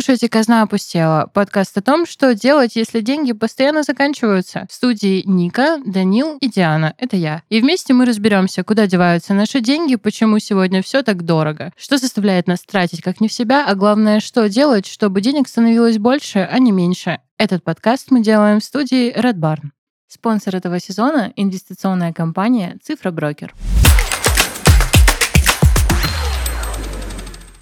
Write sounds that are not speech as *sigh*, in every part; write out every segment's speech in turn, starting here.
Слушаете «Казна опустела» — подкаст о том, что делать, если деньги постоянно заканчиваются. В студии Ника, Данил и Диана — это я. И вместе мы разберемся, куда деваются наши деньги, почему сегодня все так дорого, что заставляет нас тратить как не в себя, а главное, что делать, чтобы денег становилось больше, а не меньше. Этот подкаст мы делаем в студии Red Barn. Спонсор этого сезона — инвестиционная компания «Цифра Брокер».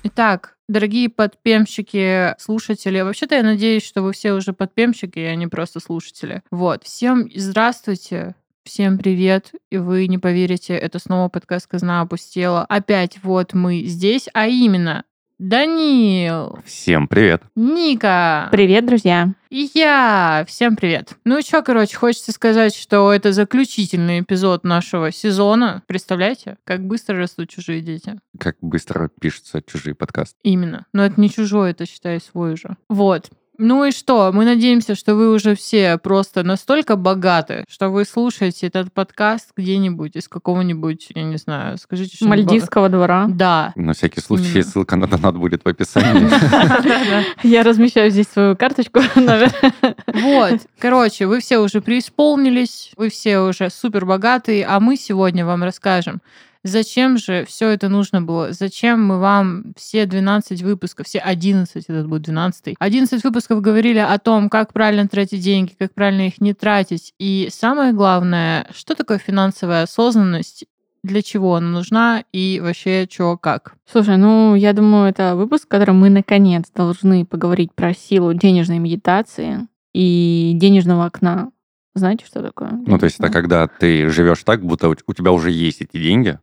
Итак, дорогие подпемщики, слушатели, вообще-то я надеюсь, что вы все уже подпемщики, а не просто слушатели. Вот, всем здравствуйте, Всем привет, и вы не поверите, это снова подкаст «Казна опустела». Опять вот мы здесь, а именно Данил. Всем привет. Ника. Привет, друзья. И я. Всем привет. Ну что, короче, хочется сказать, что это заключительный эпизод нашего сезона. Представляете, как быстро растут чужие дети? Как быстро пишутся чужие подкасты. Именно. Но это не чужой, это, считай, свой уже. Вот. Ну и что? Мы надеемся, что вы уже все просто настолько богаты, что вы слушаете этот подкаст где-нибудь из какого-нибудь, я не знаю, скажите, что Мальдивского двора. Да. На всякий случай Именно. ссылка на донат будет в описании. *laughs* *laughs* Я размещаю здесь свою карточку, *laughs* наверное. Вот. Короче, вы все уже преисполнились, вы все уже супер богатые, а мы сегодня вам расскажем, Зачем же все это нужно было? Зачем мы вам все 12 выпусков, все 11, этот будет 12, 11 выпусков говорили о том, как правильно тратить деньги, как правильно их не тратить. И самое главное, что такое финансовая осознанность для чего она нужна и вообще что как. Слушай, ну я думаю, это выпуск, в котором мы наконец должны поговорить про силу денежной медитации и денежного окна. Знаете, что такое? Ну, то есть это когда ты живешь так, будто у тебя уже есть эти деньги.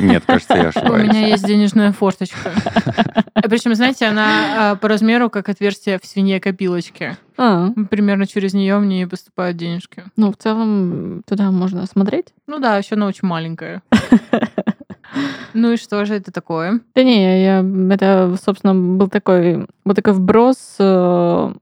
Нет, кажется, я ошибаюсь. *laughs* У меня есть денежная форточка. *laughs* Причем, знаете, она а, по размеру как отверстие в свинье копилочки. А. Примерно через нее мне поступают денежки. Ну, в целом, туда можно смотреть. Ну да, еще она очень маленькая. *laughs* Ну и что же это такое? Да не, я, это, собственно, был такой, был такой вброс э,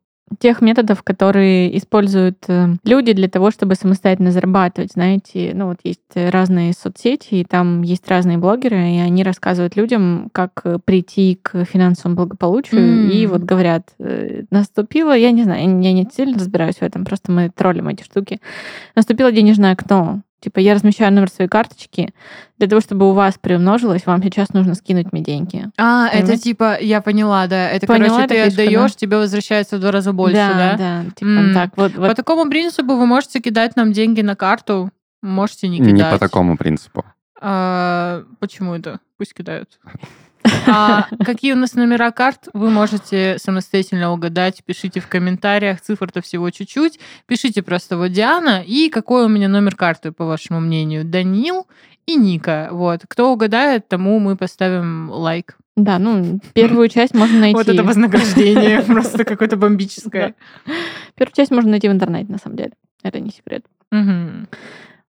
тех методов, которые используют э, люди для того, чтобы самостоятельно зарабатывать. Знаете, ну вот есть разные соцсети, и там есть разные блогеры, и они рассказывают людям, как э, прийти к финансовому благополучию, mm. и вот говорят, э, наступило, я не знаю, я не сильно разбираюсь в этом, просто мы троллим эти штуки, наступило денежное окно, Типа, я размещаю номер своей карточки. Для того, чтобы у вас приумножилось, вам сейчас нужно скинуть мне деньги. А, Понимаете? это типа, я поняла, да. Это, поняла, короче, ты отдаешь, да? тебе возвращается в два раза больше, да? Да, да. Типа, mm. так, вот, вот. По такому принципу вы можете кидать нам деньги на карту, можете не кидать. Не по такому принципу. А, почему это? Пусть кидают. *laughs* А какие у нас номера карт, вы можете самостоятельно угадать. Пишите в комментариях. Цифр-то всего чуть-чуть. Пишите просто вот Диана и какой у меня номер карты, по вашему мнению. Данил и Ника. Вот. Кто угадает, тому мы поставим лайк. Да, ну, первую часть можно *laughs* найти. Вот это вознаграждение *laughs* просто какое-то бомбическое. Первую часть можно найти в интернете, на самом деле. Это не секрет.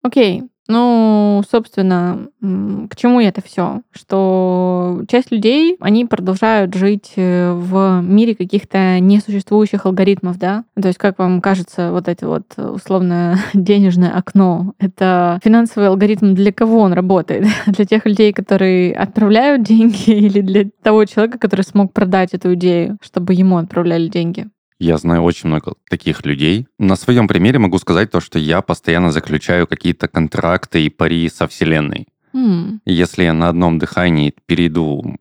Окей. Ну, собственно, к чему это все? Что часть людей, они продолжают жить э, в мире каких-то несуществующих алгоритмов, да? То есть, как вам кажется, вот это вот условно *laughs* денежное окно, это финансовый алгоритм для кого он работает? *laughs* Для тех людей, которые отправляют *laughs* деньги или для того человека, который смог продать эту идею, чтобы ему отправляли деньги? Я знаю очень много таких людей. На своем примере могу сказать то, что я постоянно заключаю какие-то контракты и пари со Вселенной. Mm. Если я на одном дыхании перейду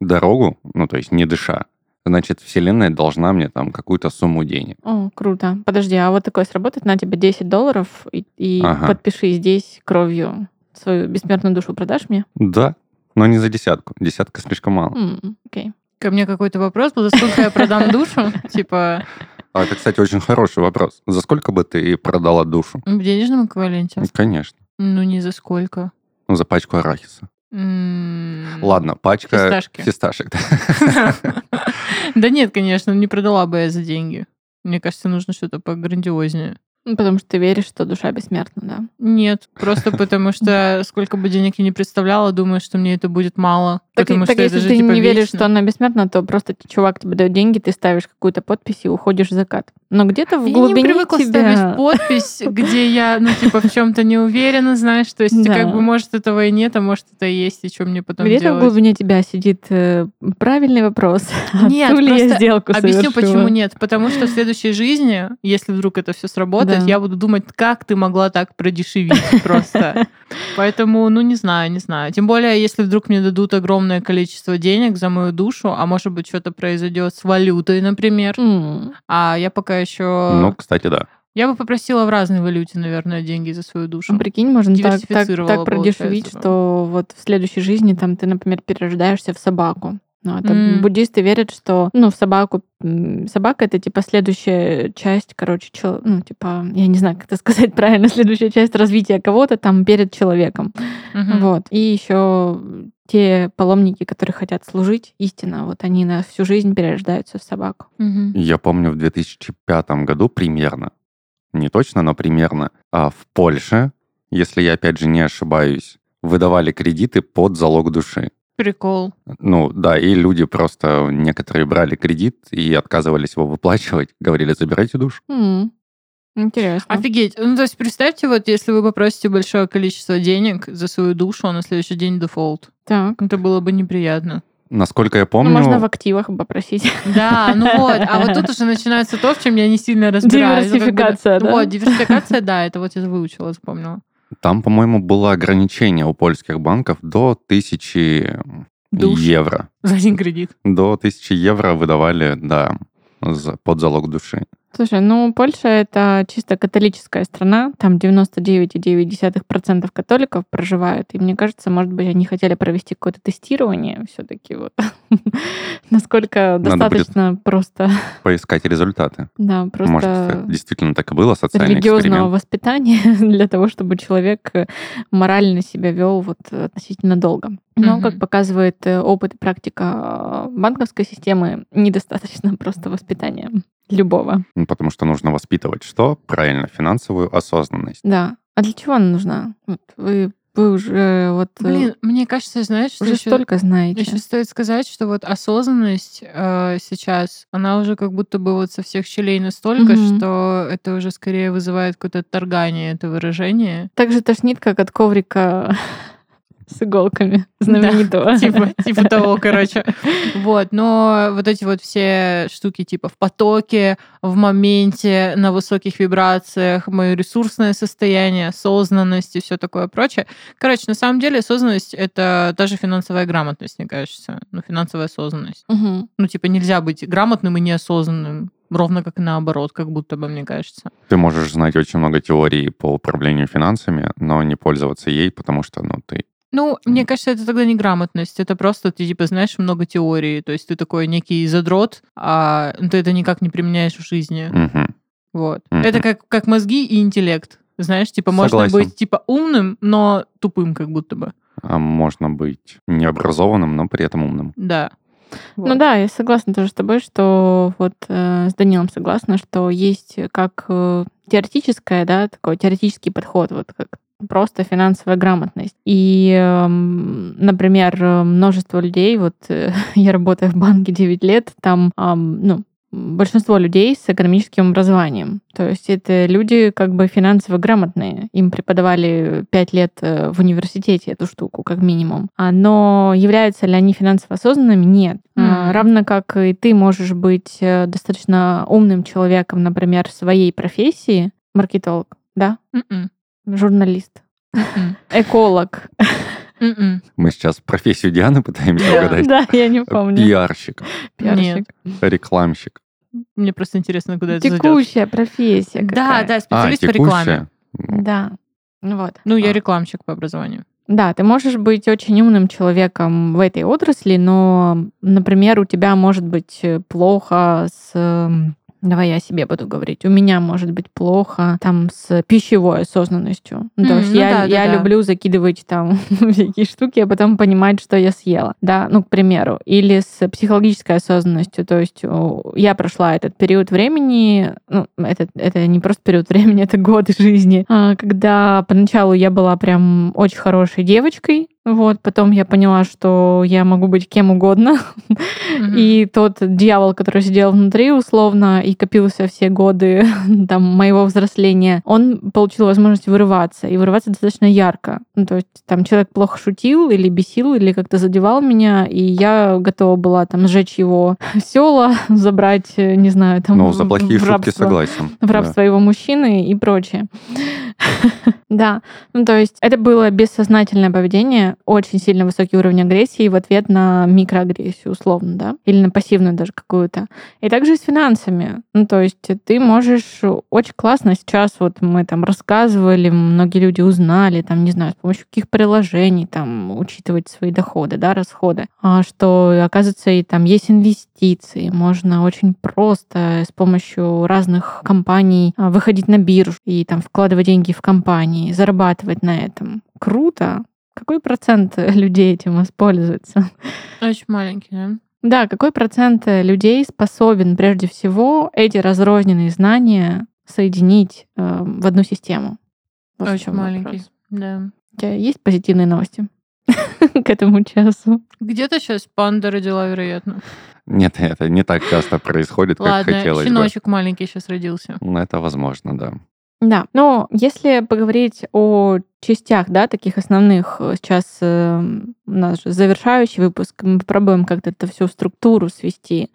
дорогу, ну, то есть не дыша, значит, Вселенная должна мне там какую-то сумму денег. О, круто. Подожди, а вот такое сработает на тебе 10 долларов и, и ага. подпиши здесь кровью свою бессмертную душу продашь мне? Да, но не за десятку. Десятка слишком мало. Mm, окей. Ко мне какой-то вопрос был, за сколько я продам *laughs* душу? Типа... А это, кстати, очень хороший вопрос. За сколько бы ты продала душу? В денежном эквиваленте? Конечно. Ну, не за сколько. Ну, за пачку арахиса. Ладно, пачка Фисташки. фисташек. *laughs* Да нет, конечно, не продала бы я за деньги. Мне кажется, нужно что-то пограндиознее. Ну, потому что ты веришь, что душа бессмертна, да? Нет, просто потому *laughs* что сколько бы денег я не представляла, думаю, что мне это будет мало. Так, потому так что если это же, ты типа, не веришь, вечно. что она бессмертна, то просто чувак тебе дает деньги, ты ставишь какую-то подпись и уходишь в закат. Но где-то в Я не глубине привыкла тебя... ставить подпись, *laughs* где я, ну, типа, в чем то не уверена, знаешь, то есть, Да. как бы, может, этого и нет, а может, это и есть, и что мне потом Где-то в делать? глубине тебя сидит э, правильный вопрос. Нет, ли я просто сделку Объясню, совершила? почему нет. Потому что в следующей жизни, если вдруг это все сработает, Да. я буду думать, как ты могла так продешевить *laughs* просто. Поэтому, ну, не знаю, не знаю. Тем более, если вдруг мне дадут огромное количество денег за мою душу, а может быть, что-то произойдет с валютой, например. М, А я пока еще... Ну, кстати, да. Я бы попросила в разной валюте, наверное, деньги за свою душу. Прикинь, можно так, так, так продешевить, что вот в следующей жизни там ты, например, перерождаешься в собаку. Ну, это М. буддисты верят, что, ну, в собаку, собака это типа следующая часть, короче, чел- ну, типа, я не знаю, как это *laughs* сказать правильно, следующая часть развития кого-то там перед человеком. Мгм. Вот. И еще те паломники, которые хотят служить истинно, вот они на всю жизнь перерождаются в собаку. Мгм. Я помню, в 2005 году примерно, не точно, но примерно, а в Польше, если я опять же не ошибаюсь, выдавали кредиты под залог души. Прикол. Ну, да, и люди просто, некоторые брали кредит и отказывались его выплачивать, говорили, забирайте душу. М, Интересно. Офигеть. Ну, то есть представьте, вот если вы попросите большое количество денег за свою душу, а на следующий день дефолт. Так. Это было бы неприятно. Насколько я Ну, помню, можно в активах попросить. Да, ну вот. А вот тут уже начинается то, в чем я не сильно разбираюсь. Ну, как бы, Диверсификация, да? Вот, диверсификация, да, это вот я выучила, запомнила. Там, по-моему, было ограничение у польских банков до тысячи Душ. евро. За один кредит. До тысячи евро выдавали, да, за- под залог души. Слушай, ну Польша это чисто католическая страна, там 99,9% католиков проживают, и мне кажется, может быть, они хотели провести какое-то тестирование все-таки вот, *laughs* насколько достаточно просто, *laughs* Поискать результаты. да, Может, просто действительно так и было, социальный религиозного воспитания *laughs* для того, чтобы человек э, морально себя вел вот относительно долго. Но, как показывает э, опыт и практика э, банковской системы, недостаточно просто воспитания любого. Ну, Потому что нужно воспитывать что? Правильно, финансовую осознанность. Да. А для чего она нужна? Вот вы, вы уже вот э, Блин, мне кажется, знаешь, что уже еще, столько знаете. еще стоит сказать, что вот осознанность э, сейчас, она уже как будто бы вот со всех щелей настолько, Мгм. что это уже скорее вызывает какое-то отторгание, это выражение. Так же тошнит, как от коврика с иголками *laughs* знаменитого. Типа, *laughs* типа того, короче. Вот, но вот эти вот все штуки типа в потоке, в моменте, на высоких вибрациях, мое ресурсное состояние, осознанность и все такое прочее. Короче, на самом деле осознанность — это даже финансовая грамотность, мне кажется. Ну, финансовая осознанность. Ну, типа нельзя быть грамотным и неосознанным. Ровно как и наоборот, как будто бы, мне кажется. Ты можешь знать очень много теорий по управлению финансами, но не пользоваться ей, потому что, ну, ты... Ну, мне кажется, это тогда не грамотность. Это просто ты, типа, знаешь много теории. То есть ты такой некий задрот, а ты это никак не применяешь в жизни. Вот. Это как, как мозги и интеллект. Знаешь, типа, можно Согласен. быть, типа, умным, но тупым как будто бы. А можно быть необразованным, но при этом умным. Да. Ну Вот. да, я согласна тоже с тобой, что вот э, с Данилом согласна, что есть как э, теоретическое, да, такой теоретический подход, вот как просто финансовая грамотность. И, эм, например, множество людей, вот *laughs* я работаю в банке 9 лет, там, ам, ну, большинство людей с экономическим образованием. То есть это люди как бы финансово грамотные. Им преподавали 5 лет э, в университете эту штуку, как минимум. А, Но являются ли они финансово осознанными? Нет. Мгм. Равно как и ты можешь быть э, достаточно умным человеком, например, в своей профессии, маркетолог, да, Мгм. Журналист, эколог. Мы сейчас профессию Дианы пытаемся Да. угадать. Да, я не помню. Пиарщик, Пиарщик. рекламщик. Мне просто интересно, куда это. Текущая профессия. Да, да, А, специалист по рекламе. текущая. Да. Вот. Ну, я А. рекламщик по образованию. Да, ты можешь быть очень умным человеком в этой отрасли, но, например, у тебя может быть э, плохо с, эм, Давай я о себе буду говорить. У меня может быть плохо там с пищевой осознанностью. Ну, то есть ну я, да, да, я да. люблю закидывать там *laughs* всякие штуки, а потом понимать, что я съела. Да, ну, к примеру. Или с психологической осознанностью. То есть я прошла этот период времени, ну, это, это не просто период времени, *laughs* это годы жизни, а, когда поначалу я была прям очень хорошей девочкой, вот, потом я поняла, что я могу быть кем угодно. Мгм. И тот дьявол, который сидел внутри, условно, и копился все годы *laughs* там, моего взросления, он получил возможность вырываться. И вырываться достаточно ярко. Ну, то есть там человек плохо шутил или бесил, или как-то задевал меня, и я готова была там сжечь его *laughs* села, *laughs* забрать, э, не знаю, там... Ну, за в- плохие в шутки рабство согласен. в Да. рабство его мужчины и прочее. Да, ну то есть это было бессознательное поведение, очень сильно высокий уровень агрессии в ответ на микроагрессию, условно, да, или на пассивную даже какую-то. И также с финансами. Ну то есть ты можешь очень классно сейчас, вот мы там рассказывали, многие люди узнали, там, не знаю, с помощью каких приложений там учитывать свои доходы, да, расходы, а что, оказывается, и там есть инвестиции, можно очень просто с помощью разных компаний а, выходить на биржу и там вкладывать деньги в компании, зарабатывать на этом. Круто. Какой процент людей этим воспользуется? Очень маленький, да? Да, какой процент людей способен прежде всего эти разрозненные знания соединить э, в одну систему? Вот Очень маленький. вопрос. Да. У тебя есть позитивные новости *laughs* к этому часу? Где-то сейчас панда родила, вероятно. Нет, это не так часто происходит, как Ладно, хотелось бы. щеночек маленький сейчас родился. Ну, Это возможно, да. Да, но если поговорить о частях, да, таких основных, э, сейчас э, у нас же завершающий выпуск, мы попробуем как-то это все в структуру свести,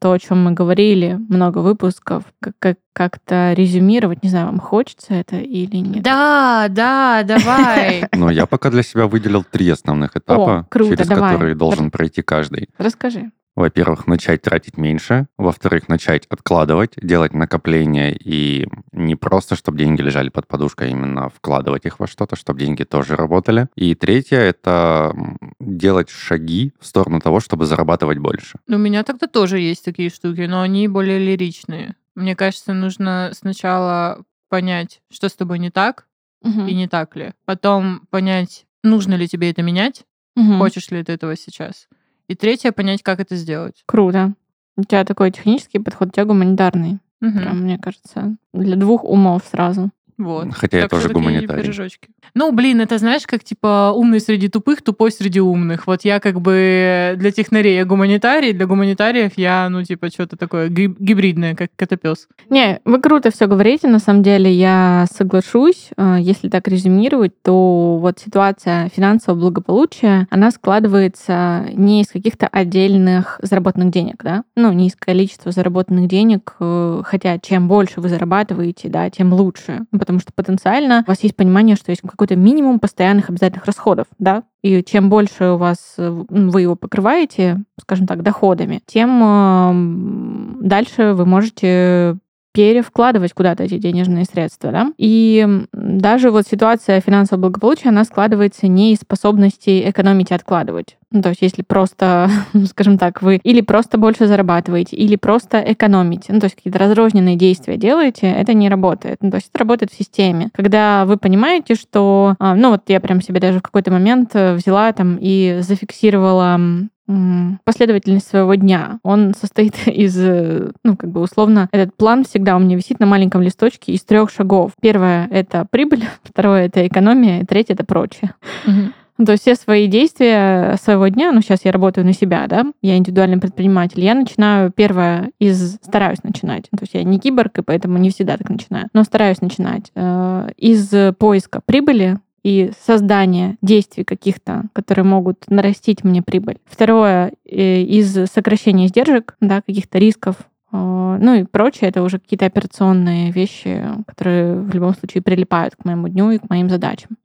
то, о чем мы говорили, много выпусков, как- как- как-то резюмировать, не знаю, вам хочется это или нет. Да, да, давай. *laughs* Но я пока для себя выделил три основных этапа, через которые должен пройти каждый. Расскажи. Во-первых, начать тратить меньше. Во-вторых, начать откладывать, делать накопления и не просто, чтобы деньги лежали под подушкой, а именно вкладывать их во что-то, чтобы деньги тоже работали. И третье — это делать шаги в сторону того, чтобы зарабатывать больше. У меня тогда тоже есть такие штуки, но они более лиричные. Мне кажется, нужно сначала понять, что с тобой не так Мгм. и не так ли. Потом понять, нужно ли тебе это менять, Мгм. хочешь ли ты этого сейчас. И третье, понять, как это сделать. Круто. У тебя такой технический подход, у тебя гуманитарный. Мгм. Прям, мне кажется, для двух умов сразу. Вот. Хотя я Так что тоже гуманитарий. пирожочки. Ну, блин, это знаешь, как типа умный среди тупых, тупой среди умных. Вот я как бы для технарей я гуманитарий, для гуманитариев я, ну, типа, что-то такое гиб- гибридное, как котопес. Не, вы круто все говорите, на самом деле я соглашусь. Э, Если так резюмировать, то вот ситуация финансового благополучия, она складывается не из каких-то отдельных заработанных денег, да, ну, не из количества заработанных денег, э, хотя чем больше вы зарабатываете, да, тем лучше, потому что потенциально у вас есть понимание, что есть какой-то минимум постоянных обязательных расходов, да, и чем больше у вас э, вы его покрываете, скажем так, доходами, тем эм, дальше вы можете перевкладывать куда-то эти денежные средства, да. И даже вот ситуация финансового благополучия, она складывается не из способности экономить и откладывать. Ну, то есть если просто, *laughs* скажем так, вы или просто больше зарабатываете, или просто экономите, ну, то есть какие-то разрозненные действия делаете, это не работает. Ну, то есть это работает в системе. Когда вы понимаете, что, а, ну, вот я прям себе даже в какой-то момент э, взяла там и зафиксировала последовательность своего дня. Он состоит *laughs* из, э, ну, как бы условно, этот план всегда у меня висит на маленьком листочке из трех шагов. Первое — это прибыль, *laughs* второе — это экономия, и третье — это прочее. Ну, То есть все свои действия своего дня, ну, сейчас я работаю на себя, да, я индивидуальный предприниматель, я начинаю первое из... Стараюсь начинать. То есть я не киборг, и поэтому не всегда так начинаю. Но стараюсь начинать э, из поиска прибыли и создания действий каких-то, которые могут нарастить мне прибыль. Второе, э, из сокращения издержек, да, каких-то рисков, э, ну и прочее, это уже какие-то операционные вещи, которые в любом случае прилипают к моему дню и к моим задачам.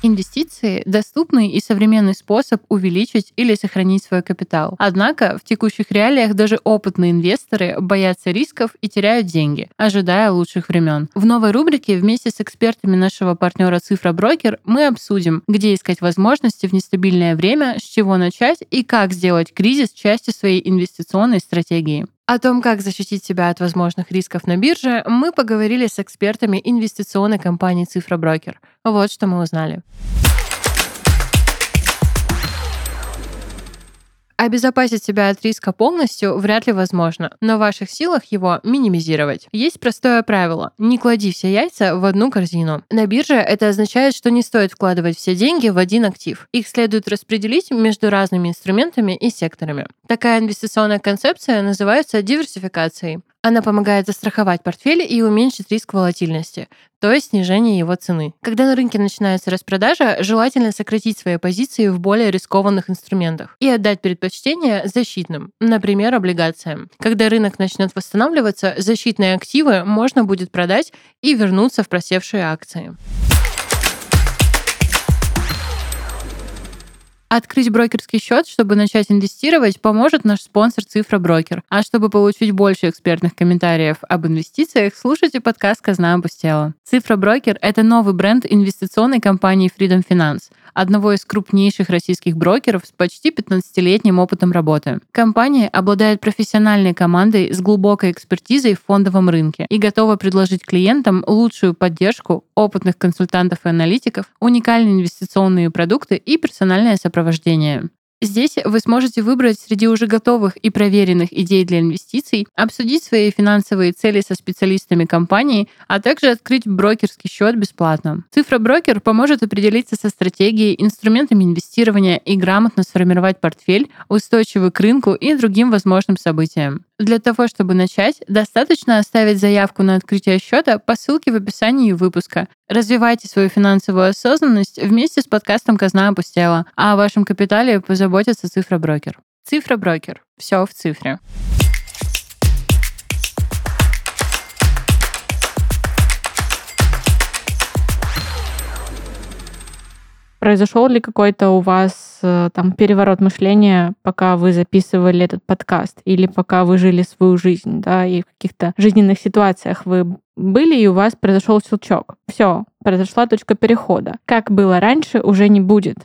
Инвестиции – доступный и современный способ увеличить или сохранить свой капитал. Однако в текущих реалиях даже опытные инвесторы боятся рисков и теряют деньги, ожидая лучших времен. В новой рубрике вместе с экспертами нашего партнера Цифра Брокер мы обсудим, где искать возможности в нестабильное время, с чего начать и как сделать кризис частью своей инвестиционной стратегии. О том, как защитить себя от возможных рисков на бирже, мы поговорили с экспертами инвестиционной компании «Цифра Брокер». Вот что мы узнали. Обезопасить себя от риска полностью вряд ли возможно, но в ваших силах его минимизировать. Есть простое правило – не клади все яйца в одну корзину. На бирже это означает, что не стоит вкладывать все деньги в один актив. Их следует распределить между разными инструментами и секторами. Такая инвестиционная концепция называется диверсификацией. Она помогает застраховать портфель и уменьшить риск волатильности, то есть снижение его цены. Когда на рынке начинается распродажа, желательно сократить свои позиции в более рискованных инструментах и отдать предпочтение защитным, например, облигациям. Когда рынок начнет восстанавливаться, защитные активы можно будет продать и вернуться в просевшие акции. Открыть брокерский счет, чтобы начать инвестировать, поможет наш спонсор Цифра Брокер. А чтобы получить больше экспертных комментариев об инвестициях, слушайте подкаст «Казна опустела». Цифра Брокер — это новый бренд инвестиционной компании Freedom Finance, одного из крупнейших российских брокеров с почти 15-летним опытом работы. Компания обладает профессиональной командой с глубокой экспертизой в фондовом рынке и готова предложить клиентам лучшую поддержку опытных консультантов и аналитиков, уникальные инвестиционные продукты и персональное сопровождение. Здесь вы сможете выбрать среди уже готовых и проверенных идей для инвестиций, обсудить свои финансовые цели со специалистами компании, а также открыть брокерский счет бесплатно. Цифра брокер поможет определиться со стратегией, инструментами инвестирования и грамотно сформировать портфель, устойчивый к рынку и другим возможным событиям. Для того, чтобы начать, достаточно оставить заявку на открытие счета по ссылке в описании выпуска. Развивайте свою финансовую осознанность вместе с подкастом «Казна опустела», а о вашем капитале позаботится цифроброкер. Цифроброкер. Все в цифре. Произошел ли какой-то у вас там переворот мышления, пока вы записывали этот подкаст, или пока вы жили свою жизнь, да, и в каких-то жизненных ситуациях вы были, и у вас произошел щелчок. Все, произошла точка перехода. Как было раньше, уже не будет.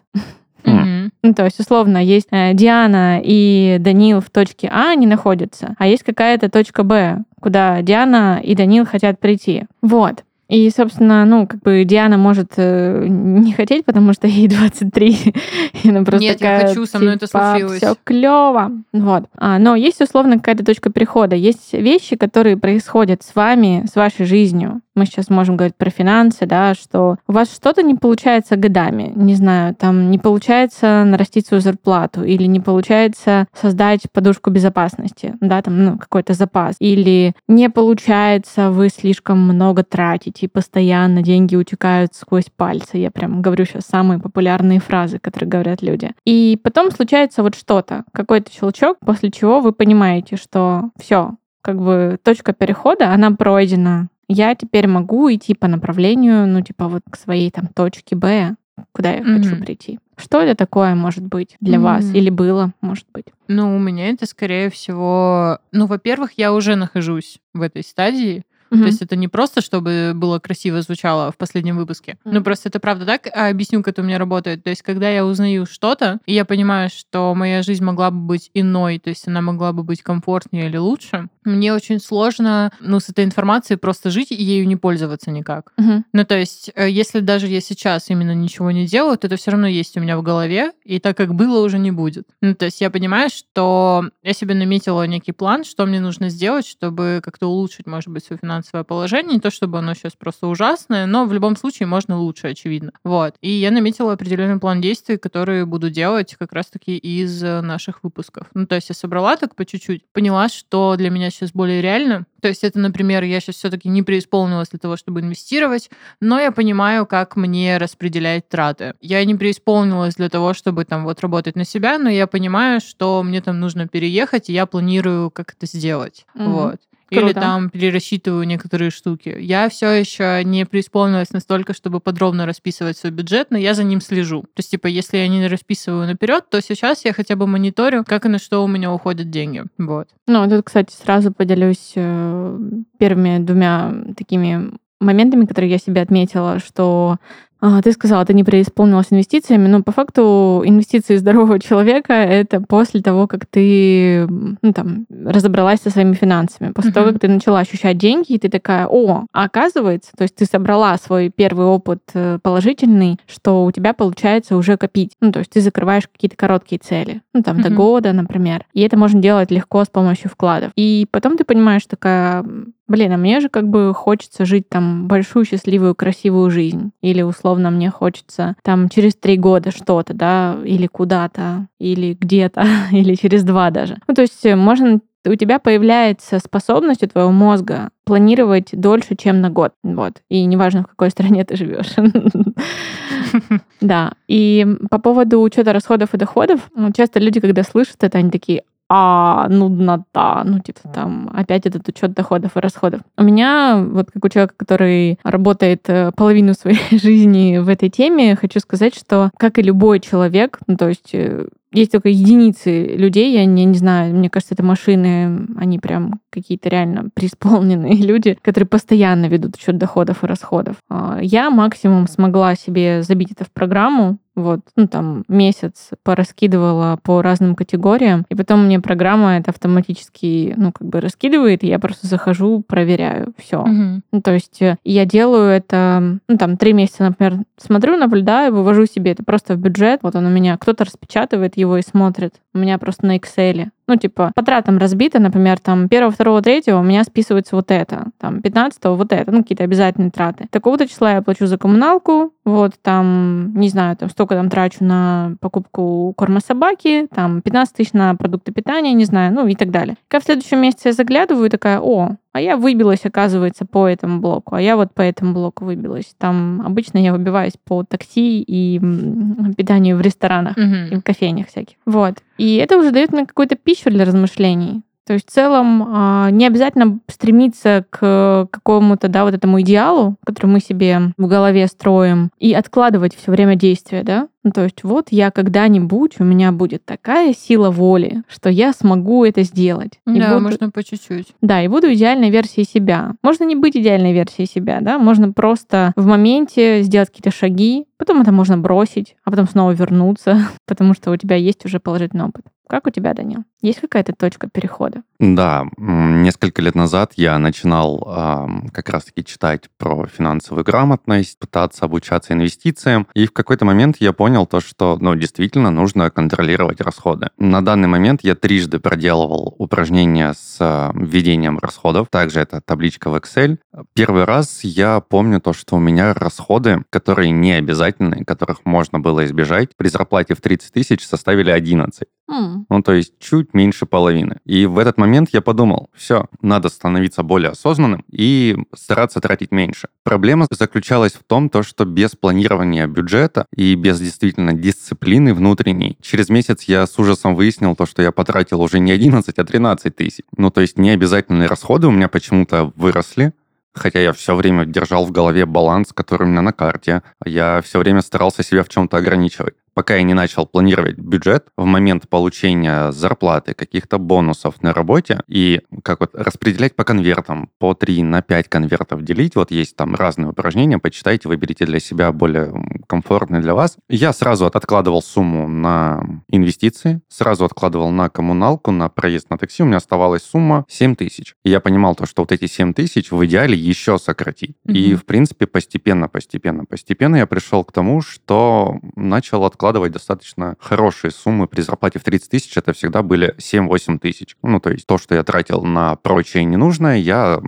Mm-hmm. Ну, то есть, условно, есть э, Диана и Данил в точке А, они находятся, а есть какая-то точка Б, куда Диана и Данил хотят прийти. Вот. И, собственно, ну, как бы Диана может э, не хотеть, потому что ей *laughs* 23. и она просто Нет, такая, я хочу, со мной типа, это случилось. Все клево. Вот. А, но есть, условно, какая-то точка перехода. Есть вещи, которые происходят с вами, с вашей жизнью. Мы сейчас можем говорить про финансы, да, что у вас что-то не получается годами. Не знаю, там не получается нарастить свою зарплату или не получается создать подушку безопасности, да, там, ну, какой-то запас. Или не получается, вы слишком много тратите, и постоянно деньги утекают сквозь пальцы. Я прям говорю сейчас самые популярные фразы, которые говорят люди. И потом случается вот что-то, какой-то щелчок, после чего вы понимаете, что все, как бы точка перехода, она пройдена. Я теперь могу идти по направлению, ну, типа вот к своей там точке Б, куда я mm-hmm. хочу прийти. Что это такое может быть для mm-hmm. вас или было, может быть? Ну, у меня это скорее всего, ну, во-первых, я уже нахожусь в этой стадии, Mm-hmm. То есть это не просто, чтобы было красиво звучало в последнем выпуске. Mm-hmm. Ну, просто это правда так. А объясню, как это у меня работает. То есть, когда я узнаю что-то, и я понимаю, что моя жизнь могла бы быть иной, то есть она могла бы быть комфортнее или лучше, мне очень сложно, ну, с этой информацией просто жить и ею не пользоваться никак. Mm-hmm. Ну, то есть, э, если даже я сейчас именно ничего не делаю, то это все равно есть у меня в голове, и так как было, уже не будет. Ну, то есть я понимаю, что я себе наметила некий план, что мне нужно сделать, чтобы как-то улучшить, может быть, свою финансовую финансовое положение. Не то, чтобы оно сейчас просто ужасное, но в любом случае можно лучше, очевидно. Вот. И я наметила определенный план действий, которые буду делать как раз-таки из э, наших выпусков. Ну, то есть я собрала так по чуть-чуть, поняла, что для меня сейчас более реально. То есть это, например, я сейчас все-таки не преисполнилась для того, чтобы инвестировать, но я понимаю, как мне распределять траты. Я не преисполнилась для того, чтобы там вот работать на себя, но я понимаю, что мне там нужно переехать, и я планирую, как это сделать. Mm-hmm. Вот. Круто. Или там перерасчитываю некоторые штуки. Я все еще не преисполнилась настолько, чтобы подробно расписывать свой бюджет, но я за ним слежу. То есть, типа, если я не расписываю наперед, то сейчас я хотя бы мониторю, как и на что у меня уходят деньги. Вот. Ну, тут, кстати, сразу поделюсь э, первыми двумя такими моментами, которые я себе отметила, что ты сказала, ты не преисполнилась инвестициями, но по факту инвестиции здорового человека — это после того, как ты ну, там, разобралась со своими финансами. После uh-huh. того, как ты начала ощущать деньги, и ты такая, о, а оказывается, то есть ты собрала свой первый опыт э, положительный, что у тебя получается уже копить. Ну, то есть ты закрываешь какие-то короткие цели, ну, там, uh-huh. до года, например. И это можно делать легко с помощью вкладов. И потом ты понимаешь такая, блин, а мне же как бы хочется жить там большую, счастливую, красивую жизнь. Или условно мне хочется там через три года что-то, да, или куда-то, или где-то, *laughs* или через два даже. Ну, то есть э, можно у тебя появляется способность у твоего мозга планировать дольше, чем на год. Вот. И неважно, в какой *laughs* стране ты живешь. *laughs* Да. И по поводу учета расходов и доходов, часто люди, когда слышат это, они такие, а нуднота, ну, типа там опять этот учет доходов и расходов. У меня, вот как у человека, который работает э, половину своей *laughs* жизни в этой теме, хочу сказать, что, как и любой человек, ну, то есть э, есть только единицы людей, я не, не знаю, мне кажется, это машины, они прям какие-то реально *laughs* преисполненные люди, которые постоянно ведут учет доходов и расходов. А, я максимум смогла себе забить это в программу, вот, ну там месяц пораскидывала по разным категориям, и потом мне программа это автоматически, ну как бы раскидывает, и я просто захожу, проверяю, все. Угу. Ну, то есть э, я делаю это, ну там три месяца, например, смотрю, наблюдаю, вывожу себе это просто в бюджет, вот он у меня, кто-то распечатывает его и смотрит, у меня просто на Excel. Ну, типа, по тратам разбито, например, там, первого, второго, третьего у меня списывается вот это, там, пятнадцатого вот это, ну, какие-то обязательные траты. Такого-то числа я плачу за коммуналку, вот, там, не знаю, там, столько там трачу на покупку корма собаки, там, 15 тысяч на продукты питания, не знаю, ну, и так далее. Как в следующем месяце я заглядываю и такая, о, а я выбилась, оказывается, по этому блоку, а я вот по этому блоку выбилась. Там обычно я выбиваюсь по такси и питанию в ресторанах угу. и в кофейнях всяких. Вот. И это уже дает мне какую-то пищу для размышлений. То есть в целом а, не обязательно стремиться к какому-то, да, вот этому идеалу, который мы себе в голове строим, и откладывать все время действия, да. Ну, то есть вот я когда-нибудь, у меня будет такая сила воли, что я смогу это сделать. И да, буду... можно по чуть-чуть. Да, и буду идеальной версией себя. Можно не быть идеальной версией себя, да, можно просто в моменте сделать какие-то шаги, потом это можно бросить, а потом снова вернуться, *laughs* потому что у тебя есть уже положительный опыт. Как у тебя, Данил? Есть какая-то точка перехода? Да, несколько лет назад я начинал э, как раз-таки читать про финансовую грамотность, пытаться обучаться инвестициям, и в какой-то момент я понял то, что, ну, действительно нужно контролировать расходы. На данный момент я трижды проделывал упражнения с э, введением расходов, также это табличка в Excel. Первый раз я помню то, что у меня расходы, которые не обязательны, которых можно было избежать, при зарплате в 30 тысяч составили 11. Ну, то есть чуть меньше половины. И в этот момент я подумал, все, надо становиться более осознанным и стараться тратить меньше. Проблема заключалась в том, то, что без планирования бюджета и без действительно дисциплины внутренней, через месяц я с ужасом выяснил то, что я потратил уже не 11, а 13 тысяч. Ну, то есть необязательные расходы у меня почему-то выросли, Хотя я все время держал в голове баланс, который у меня на карте. Я все время старался себя в чем-то ограничивать пока я не начал планировать бюджет, в момент получения зарплаты, каких-то бонусов на работе и как вот распределять по конвертам, по 3 на 5 конвертов делить, вот есть там разные упражнения, почитайте, выберите для себя более комфортный для вас. Я сразу откладывал сумму на инвестиции, сразу откладывал на коммуналку, на проезд на такси, у меня оставалась сумма 7 тысяч. И я понимал то, что вот эти 7 тысяч в идеале еще сократить. Mm-hmm. И, в принципе, постепенно, постепенно, постепенно я пришел к тому, что начал откладывать откладывать достаточно хорошие суммы. При зарплате в 30 тысяч это всегда были 7-8 тысяч. Ну, то есть то, что я тратил на прочее ненужное, я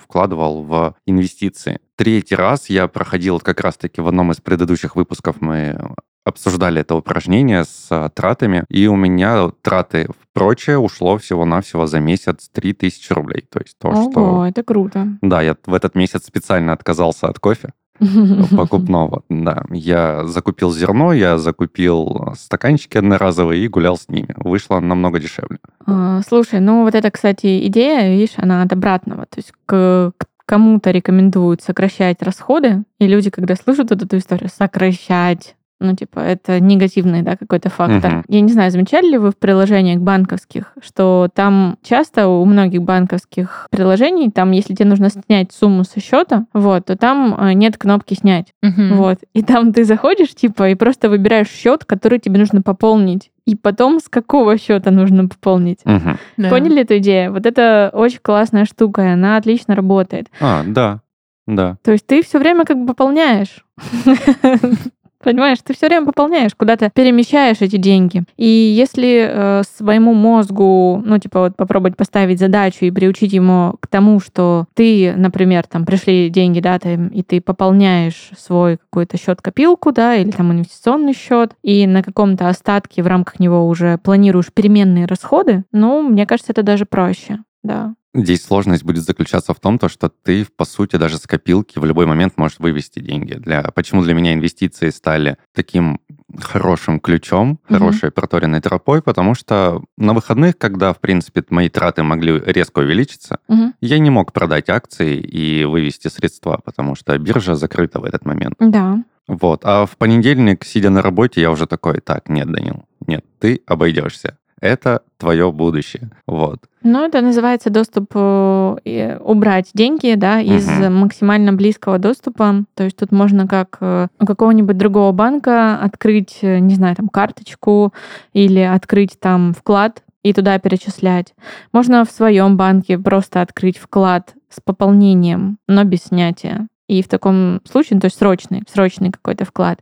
вкладывал в инвестиции. Третий раз я проходил как раз-таки в одном из предыдущих выпусков мы обсуждали это упражнение с а, тратами, и у меня траты в прочее ушло всего-навсего за месяц 3000 рублей. То есть то, Ого, что... это круто. Да, я в этот месяц специально отказался от кофе, *laughs* покупного. Да, я закупил зерно, я закупил стаканчики одноразовые и гулял с ними. Вышло намного дешевле. А, слушай, ну вот это, кстати, идея, видишь, она от обратного. То есть к, к кому-то рекомендуют сокращать расходы, и люди, когда слышат вот эту историю, сокращать ну, типа, это негативный, да, какой-то фактор. Uh-huh. Я не знаю, замечали ли вы в приложениях банковских, что там часто у многих банковских приложений, там, если тебе нужно снять сумму со счета, вот, то там э, нет кнопки снять. Uh-huh. Вот. И там ты заходишь, типа, и просто выбираешь счет, который тебе нужно пополнить и потом с какого счета нужно пополнить. Угу. Да. Поняли эту идею? Вот это очень классная штука, и она отлично работает. А, да, да. То есть ты все время как бы пополняешь. *laughs* Понимаешь, ты все время пополняешь, куда-то перемещаешь эти деньги. И если э, своему мозгу, ну, типа, вот попробовать поставить задачу и приучить ему к тому, что ты, например, там пришли деньги, да, ты, и ты пополняешь свой какой-то счет-копилку, да, или там инвестиционный счет, и на каком-то остатке в рамках него уже планируешь переменные расходы, ну, мне кажется, это даже проще, да. Здесь сложность будет заключаться в том, то, что ты, по сути, даже с копилки в любой момент можешь вывести деньги. Для... Почему для меня инвестиции стали таким хорошим ключом, mm-hmm. хорошей проторенной тропой, потому что на выходных, когда, в принципе, мои траты могли резко увеличиться, mm-hmm. я не мог продать акции и вывести средства, потому что биржа закрыта в этот момент. Да. Вот. А в понедельник, сидя на работе, я уже такой, так, нет, Данил, нет, ты обойдешься это твое будущее. Вот. Ну, это называется доступ э, убрать деньги, да, из угу. максимально близкого доступа. То есть тут можно как э, у какого-нибудь другого банка открыть, э, не знаю, там карточку или открыть там вклад и туда перечислять. Можно в своем банке просто открыть вклад с пополнением, но без снятия. И в таком случае, ну, то есть срочный, срочный какой-то вклад.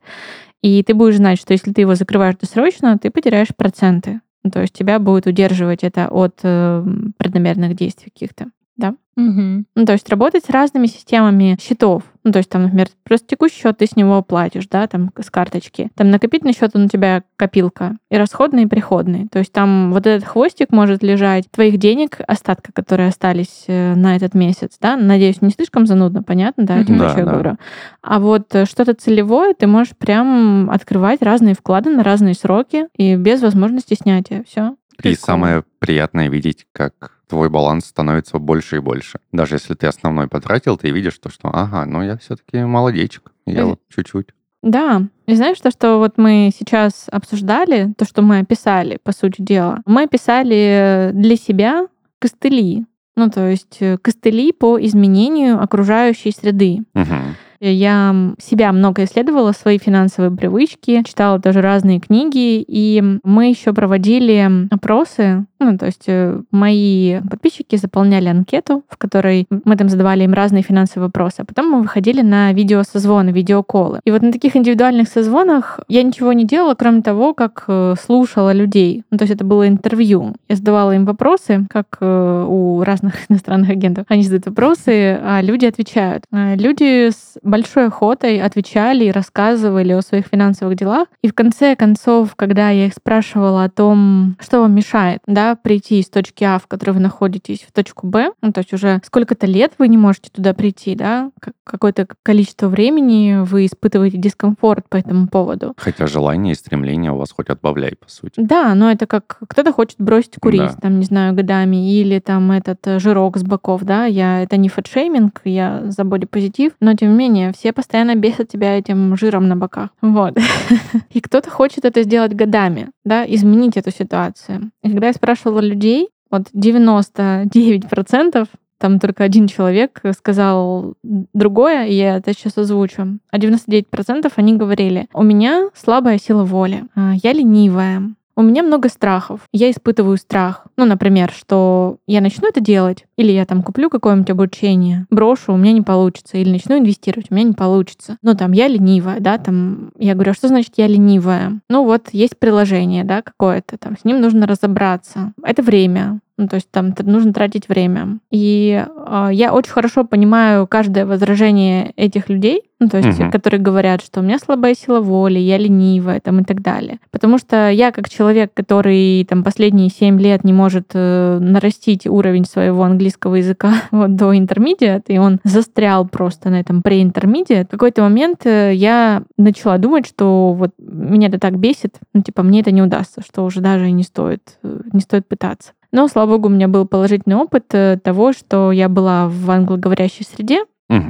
И ты будешь знать, что если ты его закрываешь досрочно, ты потеряешь проценты. Ну, то есть тебя будет удерживать это от э, преднамеренных действий каких-то. Да? Угу. Ну, то есть работать с разными системами счетов. Ну, то есть там, например, просто текущий счет ты с него платишь, да, там с карточки. Там накопительный счет он у тебя копилка. И расходный, и приходный. То есть там вот этот хвостик может лежать твоих денег, остатка, которые остались э, на этот месяц, да. Надеюсь, не слишком занудно, понятно, да, этим да, еще да. говорю. А вот э, что-то целевое ты можешь прям открывать разные вклады на разные сроки и без возможности снятия. Все. И самое приятное видеть, как твой баланс становится больше и больше. Даже если ты основной потратил, ты видишь то, что, ага, ну я все-таки молодечек, я вот чуть-чуть. Да, и знаешь, то, что вот мы сейчас обсуждали, то, что мы описали, по сути дела, мы описали для себя костыли, ну, то есть э, костыли по изменению окружающей среды. Угу. Я себя много исследовала, свои финансовые привычки, читала тоже разные книги, и мы еще проводили опросы. Ну, то есть э, мои подписчики заполняли анкету, в которой мы там задавали им разные финансовые вопросы. А потом мы выходили на видеосозвоны, видеоколы. И вот на таких индивидуальных созвонах я ничего не делала, кроме того, как э, слушала людей. Ну, то есть это было интервью. Я задавала им вопросы, как э, у разных *laughs* иностранных агентов. Они задают вопросы, а люди отвечают. Люди с большой охотой отвечали и рассказывали о своих финансовых делах. И в конце концов, когда я их спрашивала о том, что вам мешает, да, прийти из точки А, в которой вы находитесь, в точку Б, ну, то есть уже сколько-то лет вы не можете туда прийти, да, какое-то количество времени вы испытываете дискомфорт по этому поводу. Хотя желание и стремление у вас хоть отбавляй, по сути. Да, но это как кто-то хочет бросить курить, да. там, не знаю, годами, или там этот э, жирок с боков, да, я, это не фэтшейминг, я за бодипозитив, но тем не менее не, все постоянно бесят тебя этим жиром на боках. Вот. *laughs* И кто-то хочет это сделать годами, да, изменить эту ситуацию. И когда я спрашивала людей, вот 99% там только один человек сказал другое, и я это сейчас озвучу. А 99% они говорили, у меня слабая сила воли, а, я ленивая, у меня много страхов. Я испытываю страх. Ну, например, что я начну это делать, или я там куплю какое-нибудь обучение, брошу, у меня не получится, или начну инвестировать, у меня не получится. Ну, там, я ленивая, да, там, я говорю, а что значит я ленивая? Ну, вот есть приложение, да, какое-то, там, с ним нужно разобраться. Это время, ну, то есть там нужно тратить время. И э, я очень хорошо понимаю каждое возражение этих людей, ну, то есть, угу. которые говорят, что у меня слабая сила воли, я ленивая, там, и так далее. Потому что я, как человек, который там последние 7 лет не может э, нарастить уровень своего английского языка *laughs* вот до интермедиат, и он застрял просто на этом преинтермедиат, в какой-то момент э, я начала думать, что вот меня это так бесит, ну, типа, мне это не удастся, что уже даже не стоит, э, не стоит пытаться. Но, слава богу, у меня был положительный опыт э, того, что я была в англоговорящей среде,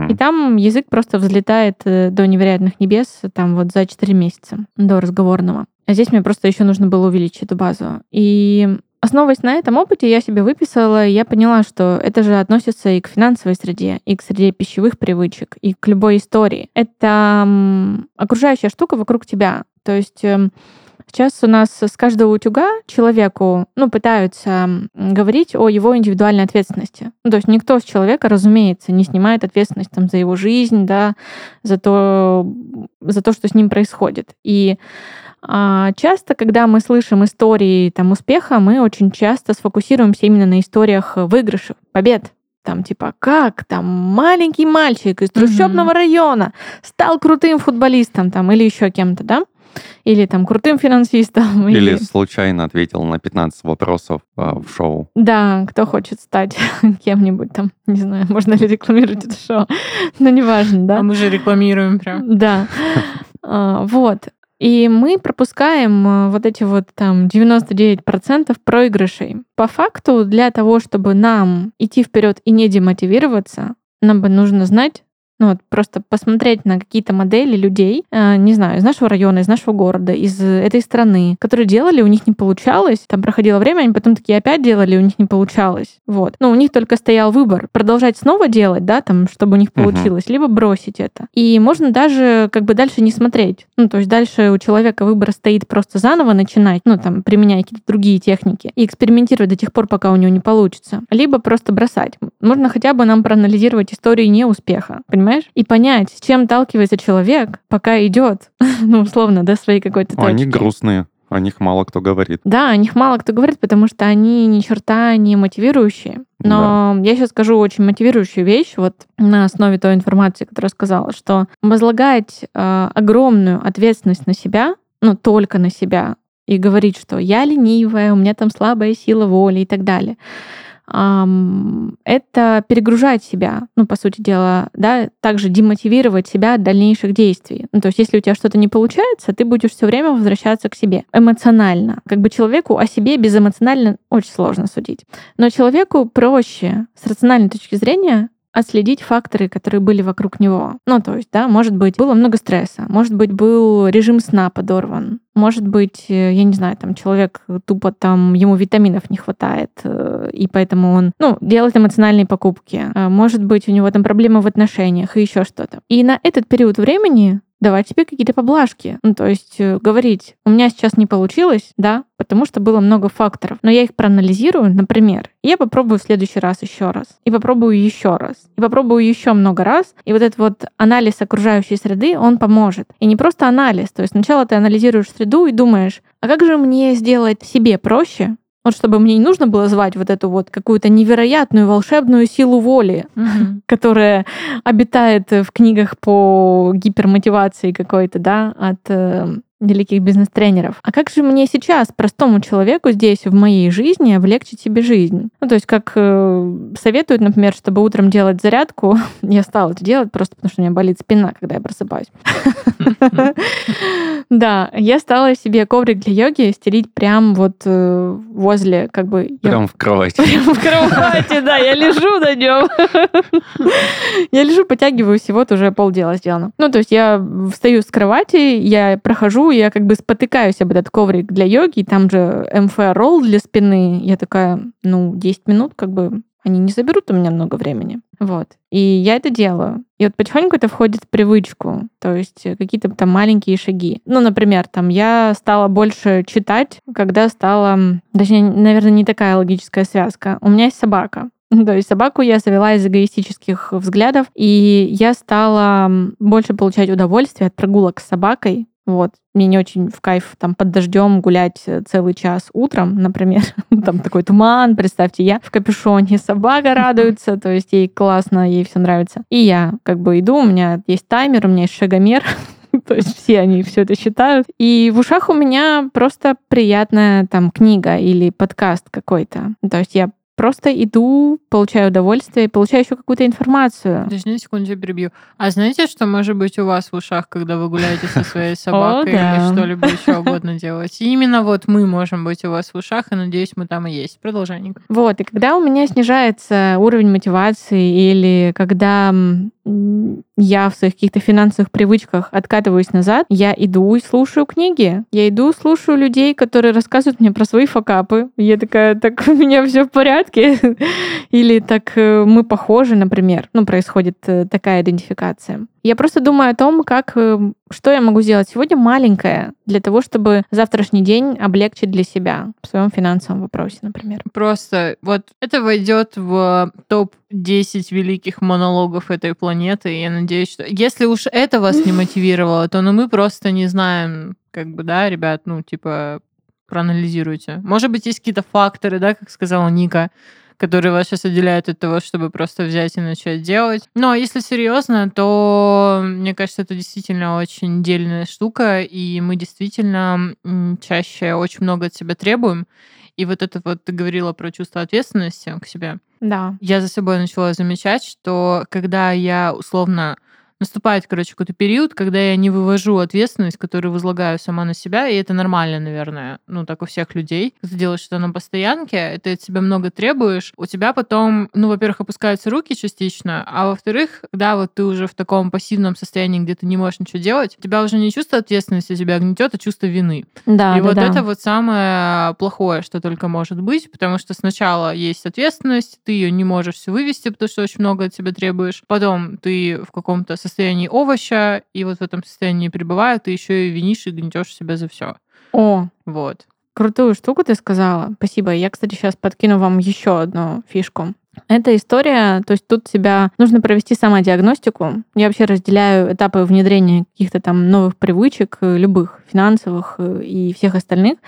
и там язык просто взлетает э, до невероятных небес там вот за 4 месяца до разговорного. А здесь мне просто еще нужно было увеличить эту базу. И Основываясь на этом опыте, я себе выписала, я поняла, что это же относится и к финансовой среде, и к среде пищевых привычек, и к любой истории. Это окружающая штука вокруг тебя. То есть эм, Сейчас у нас с каждого утюга человеку ну, пытаются говорить о его индивидуальной ответственности. Ну, то есть никто с человека, разумеется, не снимает ответственность там, за его жизнь, да, за то, за то, что с ним происходит. И а, часто, когда мы слышим истории там, успеха, мы очень часто сфокусируемся именно на историях выигрышев, побед. Там типа, как там маленький мальчик из трущобного mm-hmm. района стал крутым футболистом там или еще кем-то, да? Или там крутым финансистом. *laughs* Или, или... случайно ответил на 15 вопросов а, в шоу. Да, кто хочет стать *laughs* кем-нибудь там, не знаю, можно ли рекламировать это шоу, *laughs* но неважно, да. А мы же рекламируем прям. Да. А, вот. И мы пропускаем а, вот эти вот там 99% проигрышей. По факту, для того, чтобы нам идти вперед и не демотивироваться, нам бы нужно знать, ну вот просто посмотреть на какие-то модели людей, э, не знаю, из нашего района, из нашего города, из этой страны, которые делали, у них не получалось, там проходило время, они потом такие опять делали, у них не получалось. Вот. Но у них только стоял выбор, продолжать снова делать, да, там, чтобы у них получилось, uh-huh. либо бросить это. И можно даже как бы дальше не смотреть. Ну, то есть дальше у человека выбор стоит просто заново начинать, ну, там, применяя какие-то другие техники и экспериментировать до тех пор, пока у него не получится. Либо просто бросать. Можно хотя бы нам проанализировать истории неуспеха, понимаете? Понимаешь? И понять, с чем сталкивается человек, пока идет, *laughs* ну, условно, до своей какой-то точки. Они грустные. О них мало кто говорит. Да, о них мало кто говорит, потому что они ни черта не мотивирующие. Но да. я сейчас скажу очень мотивирующую вещь, вот на основе той информации, которую я сказала, что возлагать э, огромную ответственность на себя, ну только на себя, и говорить, что я ленивая, у меня там слабая сила воли и так далее это перегружать себя, ну, по сути дела, да, также демотивировать себя от дальнейших действий. Ну, то есть, если у тебя что-то не получается, ты будешь все время возвращаться к себе эмоционально. Как бы человеку о себе безэмоционально очень сложно судить. Но человеку проще с рациональной точки зрения отследить факторы, которые были вокруг него. Ну, то есть, да, может быть, было много стресса, может быть, был режим сна подорван, может быть, э, я не знаю, там человек тупо там, ему витаминов не хватает, э, и поэтому он, ну, делает эмоциональные покупки. А может быть, у него там проблемы в отношениях и еще что-то. И на этот период времени давать себе какие-то поблажки. Ну, то есть э, говорить, у меня сейчас не получилось, да, потому что было много факторов, но я их проанализирую, например, и я попробую в следующий раз еще раз, и попробую еще раз, и попробую еще много раз, и вот этот вот анализ окружающей среды, он поможет. И не просто анализ, то есть сначала ты анализируешь среду и думаешь, а как же мне сделать себе проще, вот чтобы мне не нужно было звать вот эту вот какую-то невероятную волшебную силу воли, mm-hmm. *laughs* которая обитает в книгах по гипермотивации какой-то, да, от э, великих бизнес-тренеров. А как же мне сейчас, простому человеку здесь, в моей жизни, облегчить себе жизнь? Ну, то есть, как э, советуют, например, чтобы утром делать зарядку, *laughs* я стала это делать просто потому, что у меня болит спина, когда я просыпаюсь. *laughs* Да, я стала себе коврик для йоги стелить прям вот э, возле, как бы... Прям в кровати. *laughs* Прям в кровати, да, я лежу на нем. Я лежу, потягиваюсь, и вот уже полдела сделано. Ну, то есть я встаю с кровати, я прохожу я как бы спотыкаюсь об этот коврик для йоги, там же МФ-ролл для спины. Я такая, ну, 10 минут как бы они не заберут у меня много времени. Вот. И я это делаю. И вот потихоньку это входит в привычку. То есть какие-то там маленькие шаги. Ну, например, там я стала больше читать, когда стала... Точнее, наверное, не такая логическая связка. У меня есть собака. *laughs* То есть собаку я завела из эгоистических взглядов, и я стала больше получать удовольствие от прогулок с собакой, Вот. Мне не очень в кайф там под дождем гулять целый час утром, например. *laughs* там такой туман, представьте, я в капюшоне, собака радуется, то есть ей классно, ей все нравится. И я как бы иду, у меня есть таймер, у меня есть шагомер, *laughs* То есть все они все это считают. И в ушах у меня просто приятная там книга или подкаст какой-то. То есть я просто иду, получаю удовольствие, получаю еще какую-то информацию. Подожди секунду, я перебью. А знаете, что может быть у вас в ушах, когда вы гуляете со своей *laughs* собакой или что-либо еще угодно делать? Именно вот мы можем быть у вас в ушах, и надеюсь, мы там и есть. Продолжай, Ника. Вот, и когда у меня снижается уровень мотивации или когда я в своих каких-то финансовых привычках откатываюсь назад, я иду и слушаю книги. Я иду, слушаю людей, которые рассказывают мне про свои факапы. Я такая, так у меня все в порядке. *laughs* Или так э, мы похожи, например. Ну, происходит э, такая идентификация. Я просто думаю о том, как, э, что я могу сделать сегодня маленькое для того, чтобы завтрашний день облегчить для себя в своем финансовом вопросе, например. Просто вот это войдет в топ-10 великих монологов этой планеты. И я надеюсь, что если уж это вас не *laughs* мотивировало, то ну, мы просто не знаем, как бы, да, ребят, ну, типа, проанализируйте. Может быть, есть какие-то факторы, да, как сказала Ника, которые вас сейчас отделяют от того, чтобы просто взять и начать делать. Но если серьезно, то мне кажется, это действительно очень дельная штука, и мы действительно чаще очень много от себя требуем. И вот это вот ты говорила про чувство ответственности к себе. Да. Я за собой начала замечать, что когда я условно наступает, короче, какой-то период, когда я не вывожу ответственность, которую возлагаю сама на себя, и это нормально, наверное, ну, так у всех людей. Ты делаешь что-то на постоянке, ты от себя много требуешь, у тебя потом, ну, во-первых, опускаются руки частично, а во-вторых, когда вот ты уже в таком пассивном состоянии, где ты не можешь ничего делать, у тебя уже не чувство ответственности тебя гнетет, а чувство вины. Да, и да, вот да. это вот самое плохое, что только может быть, потому что сначала есть ответственность, ты ее не можешь все вывести, потому что очень много от себя требуешь. Потом ты в каком-то состоянии состоянии овоща, и вот в этом состоянии пребывая, ты еще и винишь и гнетешь себя за все. О, вот. Крутую штуку ты сказала. Спасибо. Я, кстати, сейчас подкину вам еще одну фишку. Эта история, то есть тут себя нужно провести самодиагностику. Я вообще разделяю этапы внедрения каких-то там новых привычек, э, любых, финансовых э, и всех остальных,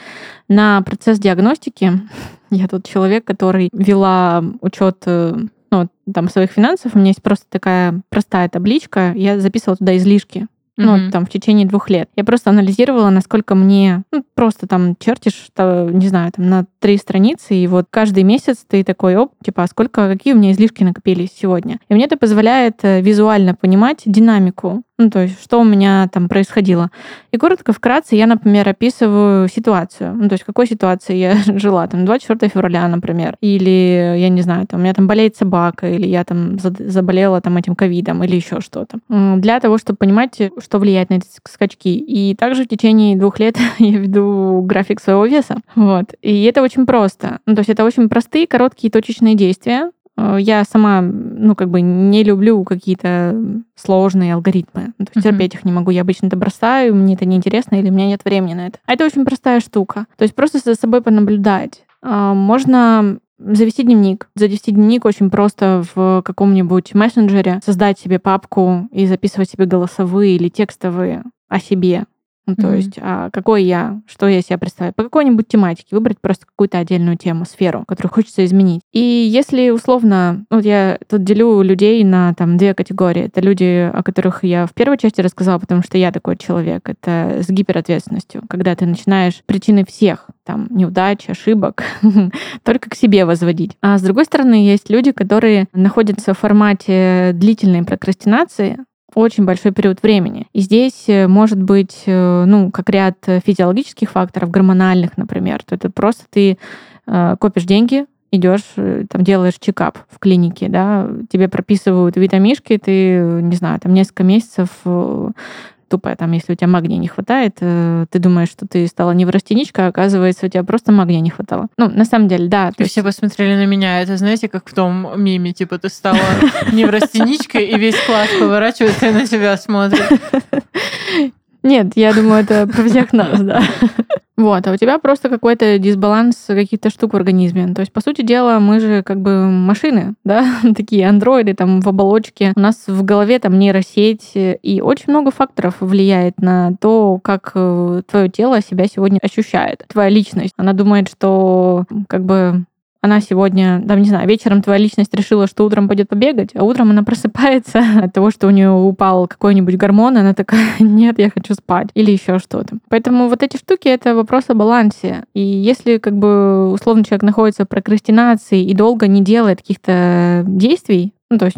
на процесс диагностики. *laughs* Я тут человек, который вела учет э, ну, там, своих финансов, у меня есть просто такая простая табличка, я записывала туда излишки, ну, mm-hmm. там, в течение двух лет. Я просто анализировала, насколько мне, ну, просто там чертишь, не знаю, там, на три страницы, и вот каждый месяц ты такой, оп, типа, а сколько, какие у меня излишки накопились сегодня. И мне это позволяет э, визуально понимать динамику, ну, то есть, что у меня там происходило. И коротко, вкратце, я, например, описываю ситуацию. Ну, то есть, какой ситуации я *laughs* жила, там, 24 февраля, например. Или, я не знаю, там, у меня там болеет собака, или я там заболела там этим ковидом, или еще что-то. Для того, чтобы понимать, что влияет на эти скачки. И также в течение двух лет *laughs* я веду график своего веса. Вот. И это очень просто. Ну, то есть, это очень простые, короткие, точечные действия, я сама, ну, как бы не люблю какие-то сложные алгоритмы. То есть терпеть их не могу. Я обычно это бросаю, мне это неинтересно или у меня нет времени на это. А это очень простая штука. То есть просто за собой понаблюдать. А, можно завести дневник. Завести дневник очень просто в каком-нибудь мессенджере, создать себе папку и записывать себе голосовые или текстовые о себе. Ну, то mm-hmm. есть, а какой я, что я себя представляю, по какой-нибудь тематике, выбрать просто какую-то отдельную тему, сферу, которую хочется изменить. И если условно, вот я тут делю людей на там две категории. Это люди, о которых я в первой части рассказала, потому что я такой человек. Это с гиперответственностью, когда ты начинаешь причины всех там неудач, ошибок *laughs* только к себе возводить. А с другой стороны, есть люди, которые находятся в формате длительной прокрастинации, очень большой период времени. И здесь э, может быть, э, ну, как ряд физиологических факторов, гормональных, например, то это просто ты э, копишь деньги, идешь, там делаешь чекап в клинике, да, тебе прописывают витамишки, ты, не знаю, там несколько месяцев тупая. Там, если у тебя магния не хватает, э, ты думаешь, что ты стала неврастеничка, а оказывается, у тебя просто магния не хватало. Ну, на самом деле, да. И есть... все посмотрели на меня. Это, знаете, как в том меме, типа, ты стала *laughs* неврастеничкой, и весь класс поворачивается и на тебя смотрит. *laughs* Нет, я думаю, это про *laughs* всех нас, да. Вот, а у тебя просто какой-то дисбаланс каких-то штук в организме. То есть, по сути дела, мы же как бы машины, да, *laughs* такие андроиды там в оболочке. У нас в голове там нейросеть, и очень много факторов влияет на то, как э, твое тело себя сегодня ощущает. Твоя личность, она думает, что как бы она сегодня, там, не знаю, вечером твоя личность решила, что утром пойдет побегать, а утром она *laughs* просыпается от того, что у нее упал какой-нибудь гормон, она такая, *laughs* нет, я хочу спать, или еще что-то. Поэтому вот эти штуки — это вопрос о балансе. И если, как бы, условно, человек находится в прокрастинации и долго не делает каких-то действий, ну, то есть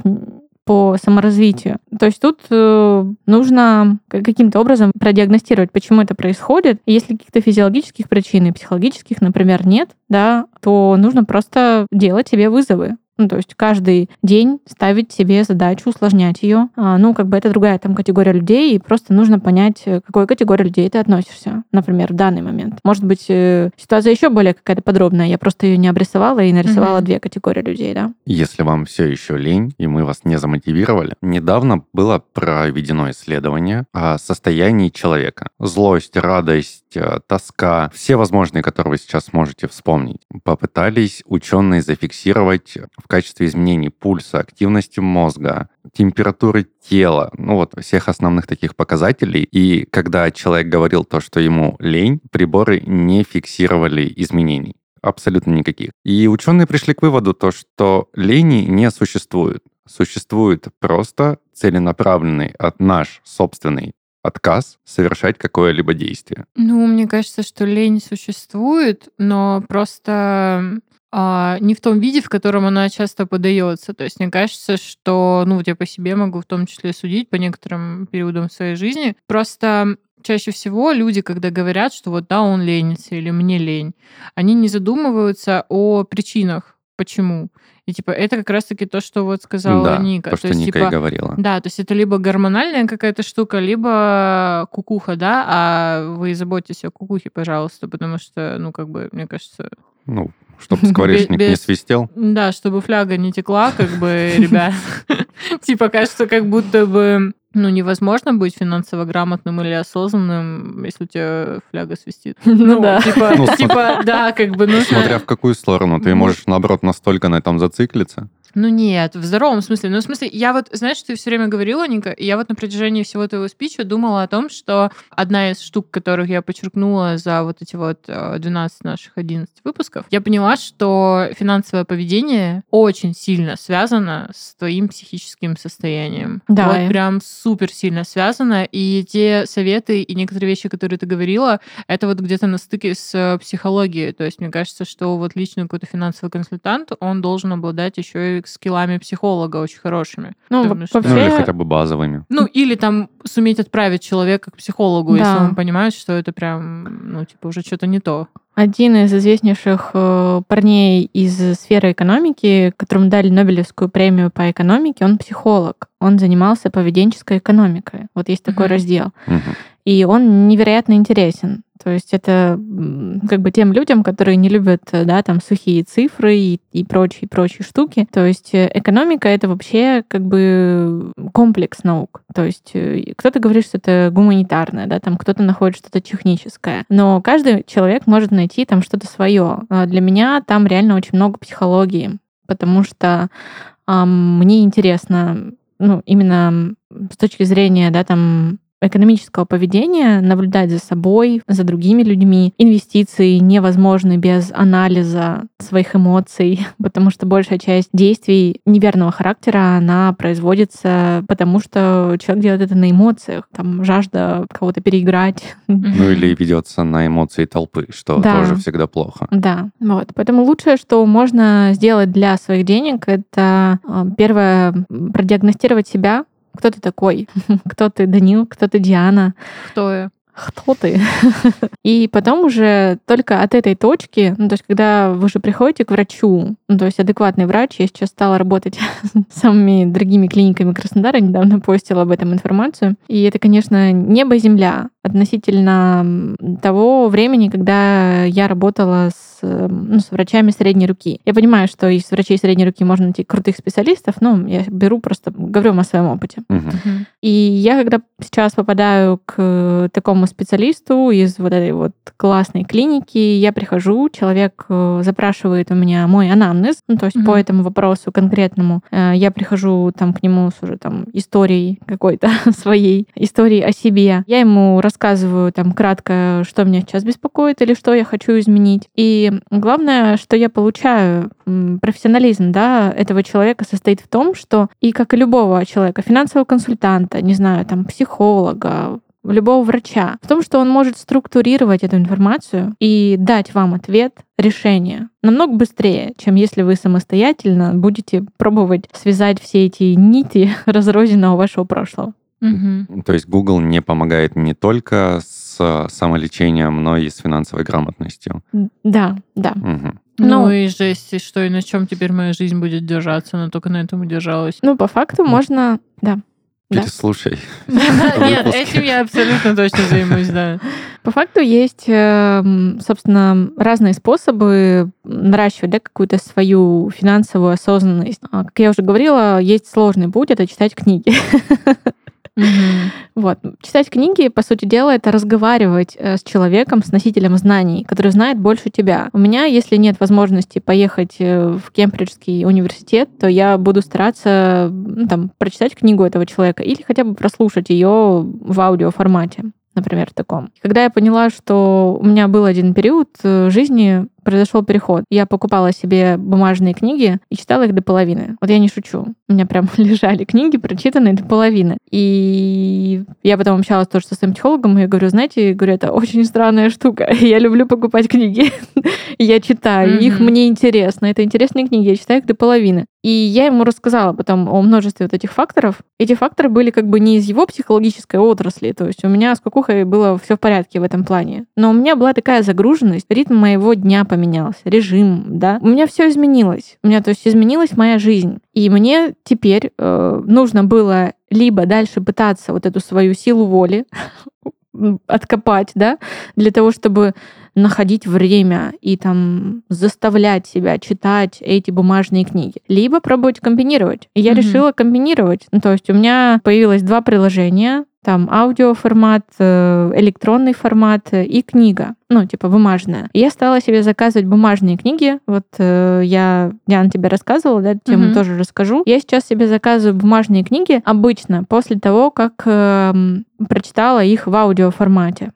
по саморазвитию. То есть тут э, нужно каким-то образом продиагностировать, почему это происходит. Если каких-то физиологических причин и психологических, например, нет, да, то нужно просто делать себе вызовы. Ну, то есть каждый день ставить себе задачу, усложнять ее. А, ну, как бы это другая там категория людей, и просто нужно понять, к какой категории людей ты относишься, например, в данный момент. Может быть, э, ситуация еще более какая-то подробная, я просто ее не обрисовала и нарисовала угу. две категории людей, да. Если вам все еще лень, и мы вас не замотивировали, недавно было проведено исследование о состоянии человека. Злость, радость, э, тоска, все возможные, которые вы сейчас можете вспомнить. Попытались ученые зафиксировать в качестве изменений пульса, активности мозга, температуры тела, ну вот всех основных таких показателей. И когда человек говорил то, что ему лень, приборы не фиксировали изменений абсолютно никаких. И ученые пришли к выводу, то, что лени не существует. Существует просто целенаправленный от наш собственный отказ совершать какое-либо действие. Ну, мне кажется, что лень существует, но просто а, не в том виде, в котором она часто подается. То есть мне кажется, что, ну, вот я по себе могу в том числе судить по некоторым периодам своей жизни. Просто чаще всего люди, когда говорят, что вот да, он ленится или мне лень, они не задумываются о причинах, почему. И типа это как раз-таки то, что вот сказала да, Ника. То, что есть, Ника типа, и говорила. Да, то есть это либо гормональная какая-то штука, либо кукуха, да, а вы заботьтесь о кукухе, пожалуйста, потому что, ну, как бы, мне кажется... Ну, чтобы *laughs* скворечник не свистел. Да, чтобы фляга не текла, как бы, *laughs* ребят. *laughs* Типа, кажется, как будто бы ну, невозможно быть финансово грамотным или осознанным, если у тебя фляга свистит. Ну, ну да. Типа, ну, типа, да, как бы нужно... Смотря в какую сторону. Ты можешь, наоборот, настолько на этом зациклиться. Ну нет, в здоровом смысле. Ну, в смысле, я вот, знаешь, ты все время говорила, Ника, и я вот на протяжении всего твоего спича думала о том, что одна из штук, которых я подчеркнула за вот эти вот 12 э, наших 11 выпусков, я поняла, что финансовое поведение очень сильно связано с твоим психическим состоянием. Да. Вот прям супер сильно связано, и те советы и некоторые вещи, которые ты говорила, это вот где-то на стыке с психологией. То есть мне кажется, что вот личный какой-то финансовый консультант, он должен обладать еще и скиллами психолога очень хорошими. Ну, Потому, что... ну или хотя бы базовыми. Ну, или там суметь отправить человека к психологу, да. если он понимает, что это прям, ну, типа, уже что-то не то. Один из известнейших э, парней из сферы экономики, которому дали Нобелевскую премию по экономике, он психолог. Он занимался поведенческой экономикой. Вот есть такой mm-hmm. раздел. Mm-hmm. И он невероятно интересен. То есть это как бы тем людям, которые не любят, э, да, там сухие цифры и, и прочие, прочие штуки. То есть э, экономика — это вообще как бы комплекс наук. То есть э, кто-то говорит, что это гуманитарное, да, там кто-то находит что-то техническое. Но каждый человек может найти там что-то свое. А для меня там реально очень много психологии, потому что а, мне интересно ну, именно с точки зрения, да, там, экономического поведения, наблюдать за собой, за другими людьми. Инвестиции невозможны без анализа своих эмоций, *laughs* потому что большая часть действий неверного характера, она производится потому, что человек делает это на эмоциях, там жажда кого-то переиграть. Ну или ведется на эмоции толпы, что да. тоже всегда плохо. Да, вот. Поэтому лучшее, что можно сделать для своих денег, это а, первое, продиагностировать себя, кто ты такой? *laughs* Кто ты, Данил? Кто ты, Диана? Кто я? кто ты? *laughs* И потом уже только от этой точки, ну, то есть когда вы уже приходите к врачу, ну, то есть адекватный врач, я сейчас стала работать с *laughs* самыми дорогими клиниками Краснодара, недавно постила об этом информацию, и это, конечно, небо и земля. Относительно того времени, когда я работала с, ну, с врачами средней руки. Я понимаю, что из врачей средней руки можно найти крутых специалистов, но я беру просто, говорю о своем опыте. Мгм. И я, когда сейчас попадаю к такому специалисту из вот этой вот классной клиники, я прихожу, человек э, запрашивает у меня мой анамнез, ну, то есть по Мгм. этому вопросу конкретному. Э, Я прихожу там к нему с уже там историей какой-то *laughs* своей, историей о себе. Я ему рассказываю там кратко, что меня сейчас беспокоит или что я хочу изменить. И главное, что я получаю, профессионализм да, этого человека состоит в том, что и как и любого человека, финансового консультанта, не знаю, там, психолога, любого врача, в том, что он может структурировать эту информацию и дать вам ответ, решение намного быстрее, чем если вы самостоятельно будете пробовать связать все эти нити *laughs* разрозненного вашего прошлого. То есть Google не помогает не только с самолечением, но и с финансовой грамотностью. Да, да. Мгм. Ну, Ну, и жесть, и что, и на чем теперь моя жизнь будет держаться? Она только на этом и держалась. Ну, по факту можно, да. Переслушай. *laughs* Нет, этим я абсолютно точно займусь, да. По факту есть, эм, собственно, разные способы наращивать да, какую-то свою финансовую осознанность. А, Как я уже говорила, есть сложный путь — это читать книги. *laughs* *laughs* Вот. Читать книги, по сути дела, это разговаривать э, с человеком, с носителем знаний, который знает больше тебя. У меня, если нет возможности поехать э, в Кембриджский университет, то я буду стараться ну, там, прочитать книгу этого человека или хотя бы прослушать ее в аудиоформате например, в таком. Когда я поняла, что у меня был один период э, жизни, произошел переход. Я покупала себе бумажные книги и читала их до половины. Вот я не шучу. У меня прям *laughs* лежали книги, прочитанные до половины. И я потом общалась тоже со своим психологом, и я говорю, знаете, я говорю, это очень странная штука. *laughs* Я люблю покупать книги. *laughs* Я читаю, их мне интересно. Это интересные книги, я читаю их до половины. И я ему рассказала потом о множестве вот этих факторов. Эти факторы были как бы не из его психологической отрасли. То есть у меня с кукухой было все в порядке в этом плане. Но у меня была такая загруженность, ритм моего дня поменялся, режим, да. У меня все изменилось. У меня, то есть, изменилась моя жизнь. И мне теперь э, нужно было либо дальше пытаться вот эту свою силу воли *laughs* откопать, да, для того, чтобы находить время и там заставлять себя читать эти бумажные книги, либо пробовать комбинировать. И я Мгм. решила комбинировать. Ну, то есть у меня появилось два приложения, там аудиоформат, э, электронный формат э, и книга, ну, типа бумажная. И я стала себе заказывать бумажные книги. Вот э, я, Диана, тебе рассказывала, да, тему Мгм. тоже расскажу. Я сейчас себе заказываю бумажные книги обычно после того, как эм, прочитала их в аудиоформате.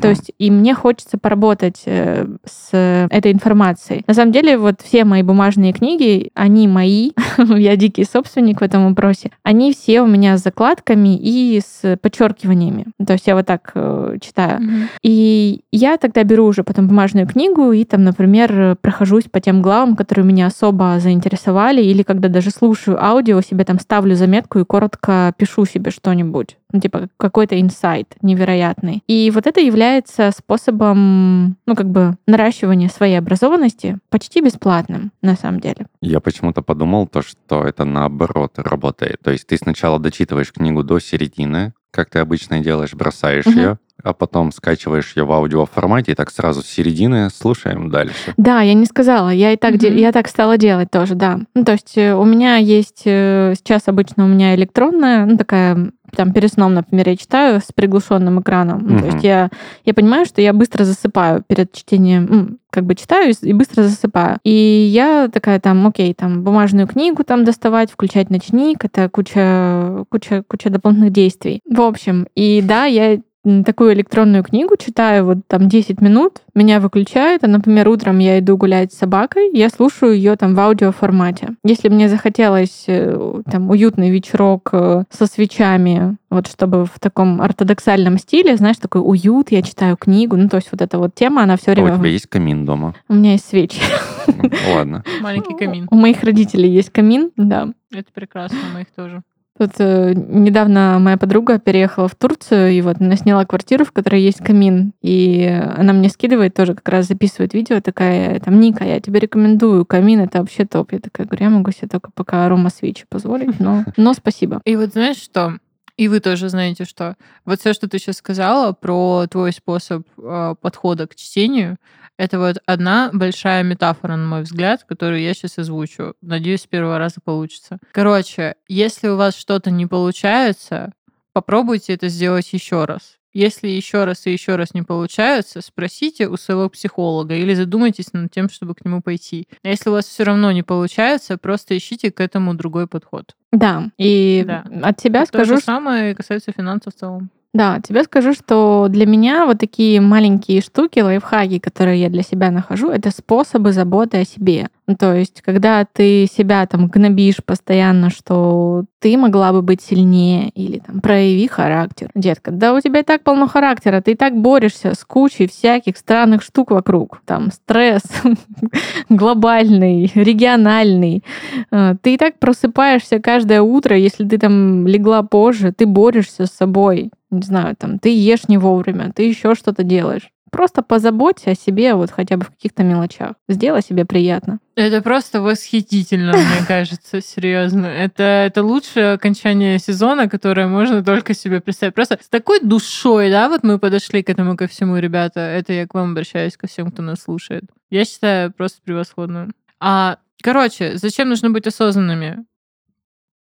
То есть и мне хочется поработать э, с этой информацией. На самом деле, вот все мои бумажные книги, они мои, *laughs* я дикий собственник в этом вопросе, они все у меня с закладками и с подчеркиваниями. То есть я вот так э, читаю. И я тогда беру уже потом бумажную книгу и там, например, прохожусь по тем главам, которые меня особо заинтересовали, или когда даже слушаю аудио, себе там ставлю заметку и коротко пишу себе что-нибудь. Ну, типа какой-то инсайт невероятный. И вот это является способом, ну, как бы наращивания своей образованности почти бесплатным, на самом деле. Я почему-то подумал то, что это наоборот работает. То есть ты сначала дочитываешь книгу до середины, как ты обычно делаешь, бросаешь Мгм. ее, а потом скачиваешь ее в аудиоформате и так сразу с середины слушаем дальше. Да, я не сказала, я и так, де- Мгм. я так стала делать тоже, да. Ну, то есть э, у меня есть э, сейчас обычно у меня электронная, ну, такая там перед сном, например, я читаю с приглушенным экраном. Ну, то есть я, я понимаю, что я быстро засыпаю перед чтением, как бы читаю и быстро засыпаю. И я такая там, окей, там бумажную книгу там доставать, включать ночник, это куча, куча, куча дополнительных действий. В общем, и да, я такую электронную книгу читаю вот там 10 минут, меня выключают, а, например, утром я иду гулять с собакой, я слушаю ее там в аудиоформате. Если мне захотелось э, там уютный вечерок э, со свечами, вот чтобы в таком ортодоксальном стиле, знаешь, такой уют, я читаю книгу, ну то есть вот эта вот тема, она все А у время... тебя есть камин дома? У меня есть свечи. Ну, Ладно. Маленький камин. У моих родителей есть камин, да. Это прекрасно, у моих тоже. Тут э, недавно моя подруга переехала в Турцию, и вот она сняла квартиру, в которой есть камин. И она мне скидывает, тоже как раз записывает видео, такая, там, Ника, я тебе рекомендую, камин это вообще топ. Я такая говорю, я могу себе только пока арома свечи позволить, но, но спасибо. И вот знаешь что? И вы тоже знаете, что вот все, что ты сейчас сказала про твой способ э, подхода к чтению, это вот одна большая метафора, на мой взгляд, которую я сейчас озвучу. Надеюсь, с первого раза получится. Короче, если у вас что-то не получается, попробуйте это сделать еще раз. Если еще раз и еще раз не получается, спросите у своего психолога или задумайтесь над тем, чтобы к нему пойти. А если у вас все равно не получается, просто ищите к этому другой подход. Да, и да. от тебя То скажу... То же самое касается финансов в целом. Да, тебе скажу, что для меня вот такие маленькие штуки, лайфхаки, которые я для себя нахожу, это способы заботы о себе. Ну, то есть, когда ты себя там гнобишь постоянно, что ты могла бы быть сильнее, или там прояви характер. Детка, да у тебя и так полно характера, ты и так борешься с кучей всяких странных штук вокруг. Там стресс *laughs* глобальный, региональный. Э, ты и так просыпаешься каждое утро, если ты там легла позже, ты борешься с собой не знаю, там, ты ешь не вовремя, ты еще что-то делаешь. Просто позаботься о себе вот хотя бы в каких-то мелочах. Сделай себе приятно. Это просто восхитительно, *laughs* мне кажется, серьезно. Это, это лучшее окончание сезона, которое можно только себе представить. Просто с такой душой, да, вот мы подошли к этому ко всему, ребята. Это я к вам обращаюсь, ко всем, кто нас слушает. Я считаю просто превосходно. А, короче, зачем нужно быть осознанными?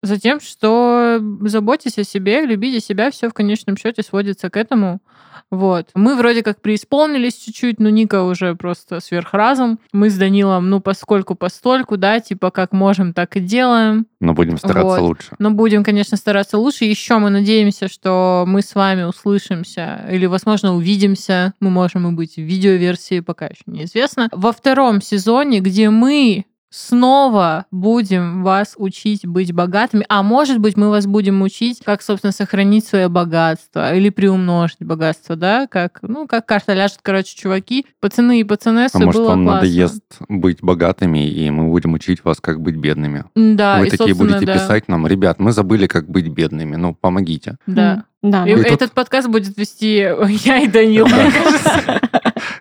Затем, что заботьтесь о себе, любите себя, все в конечном счете сводится к этому. Вот. Мы вроде как преисполнились чуть-чуть, но Ника уже просто сверхразум. Мы с Данилом, ну, поскольку постольку, да, типа как можем, так и делаем. Но будем стараться вот. лучше. Но будем, конечно, стараться лучше. Еще мы надеемся, что мы с вами услышимся или, возможно, увидимся. Мы можем и быть в видеоверсии, пока еще неизвестно. Во втором сезоне, где мы снова будем вас учить быть богатыми, а может быть, мы вас будем учить, как, собственно, сохранить свое богатство или приумножить богатство, да, как, ну, как карта ляжет, короче, чуваки, пацаны и пацанессы, а может, было вам классно. надоест быть богатыми, и мы будем учить вас, как быть бедными. Да, Вы и, такие будете да. писать нам, ребят, мы забыли, как быть бедными, ну, помогите. Да. Да, и ну, этот тут- подкаст будет вести *laughs* я и Данил, Да. мне кажется. *laughs*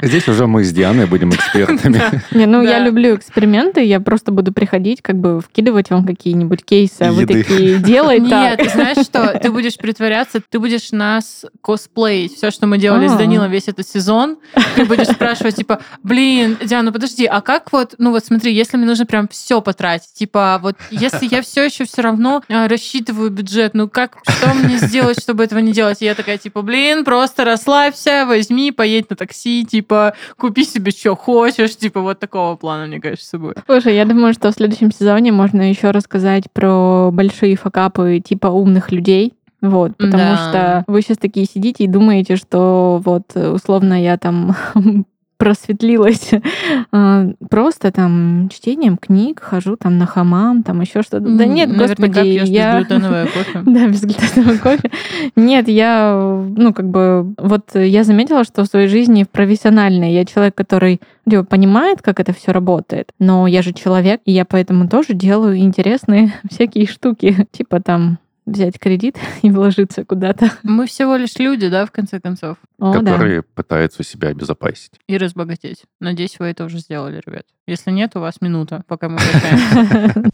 Здесь уже мы с Дианой будем *laughs* экспертами. Не, ну я люблю эксперименты, я просто буду приходить, как бы вкидывать вам какие-нибудь кейсы, а вы такие делай Нет, ты знаешь что? Ты будешь притворяться, ты будешь нас косплеить. Все, что мы делали с А. Данилом весь этот сезон. Ты будешь спрашивать, типа, блин, Диана, подожди, а как вот, ну вот смотри, если мне нужно прям все потратить, типа, вот если я все еще все равно а, рассчитываю бюджет, ну как, что мне сделать, чтобы этого не делать? И я такая, типа, блин, просто расслабься, возьми, поедь на такси, типа, купи себе, что хочешь, типа, вот такого плана, мне кажется, будет. Слушай, я думаю, что в следующем сезоне можно еще рассказать про большие факапы типа умных людей. Вот, потому Да. что вы сейчас такие сидите и думаете, что вот э, условно я там *laughs* просветлилась *laughs* а, просто там чтением книг, хожу там на хамам, там еще что-то. Да нет, Наверняка господи, пьешь я... безглютеновое *laughs* кофе. Да, безглютеновый кофе. Нет, я, ну, как бы, вот я заметила, что в своей жизни в профессиональной я человек, который типа, понимает, как это все работает, но я же человек, и я поэтому тоже делаю интересные *laughs* всякие штуки, типа там взять кредит *laughs* и вложиться куда-то. Мы всего лишь люди, да, в конце концов. О, да. которые пытаются себя обезопасить. И разбогатеть. Надеюсь, вы это уже сделали, ребят. Если нет, у вас минута, пока мы. *laughs*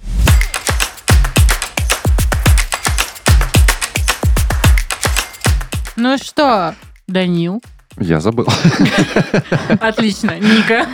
Ну что, Данил? Я забыл. Отлично. Ника?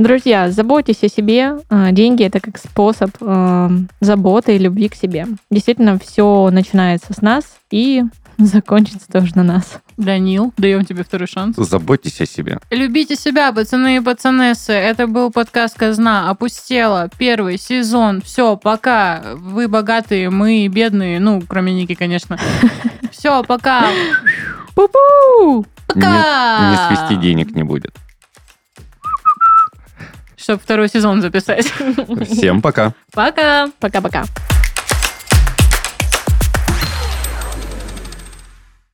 Друзья, заботьтесь о себе. А, Деньги это как способ э, заботы и любви к себе. Действительно, все начинается с нас и *laughs* закончится тоже на нас. Данил, даем тебе второй шанс. Заботьтесь о себе. Любите себя, пацаны и пацанессы. Это был подкаст «Казна опустела». Первый сезон. Все, пока. Вы богатые, мы бедные. Ну, кроме Ники, конечно. *laughs* Все, пока. Пу-пу! Пока. Не свести денег не будет. Чтобы второй сезон записать. Всем пока. Пока. Пока-пока.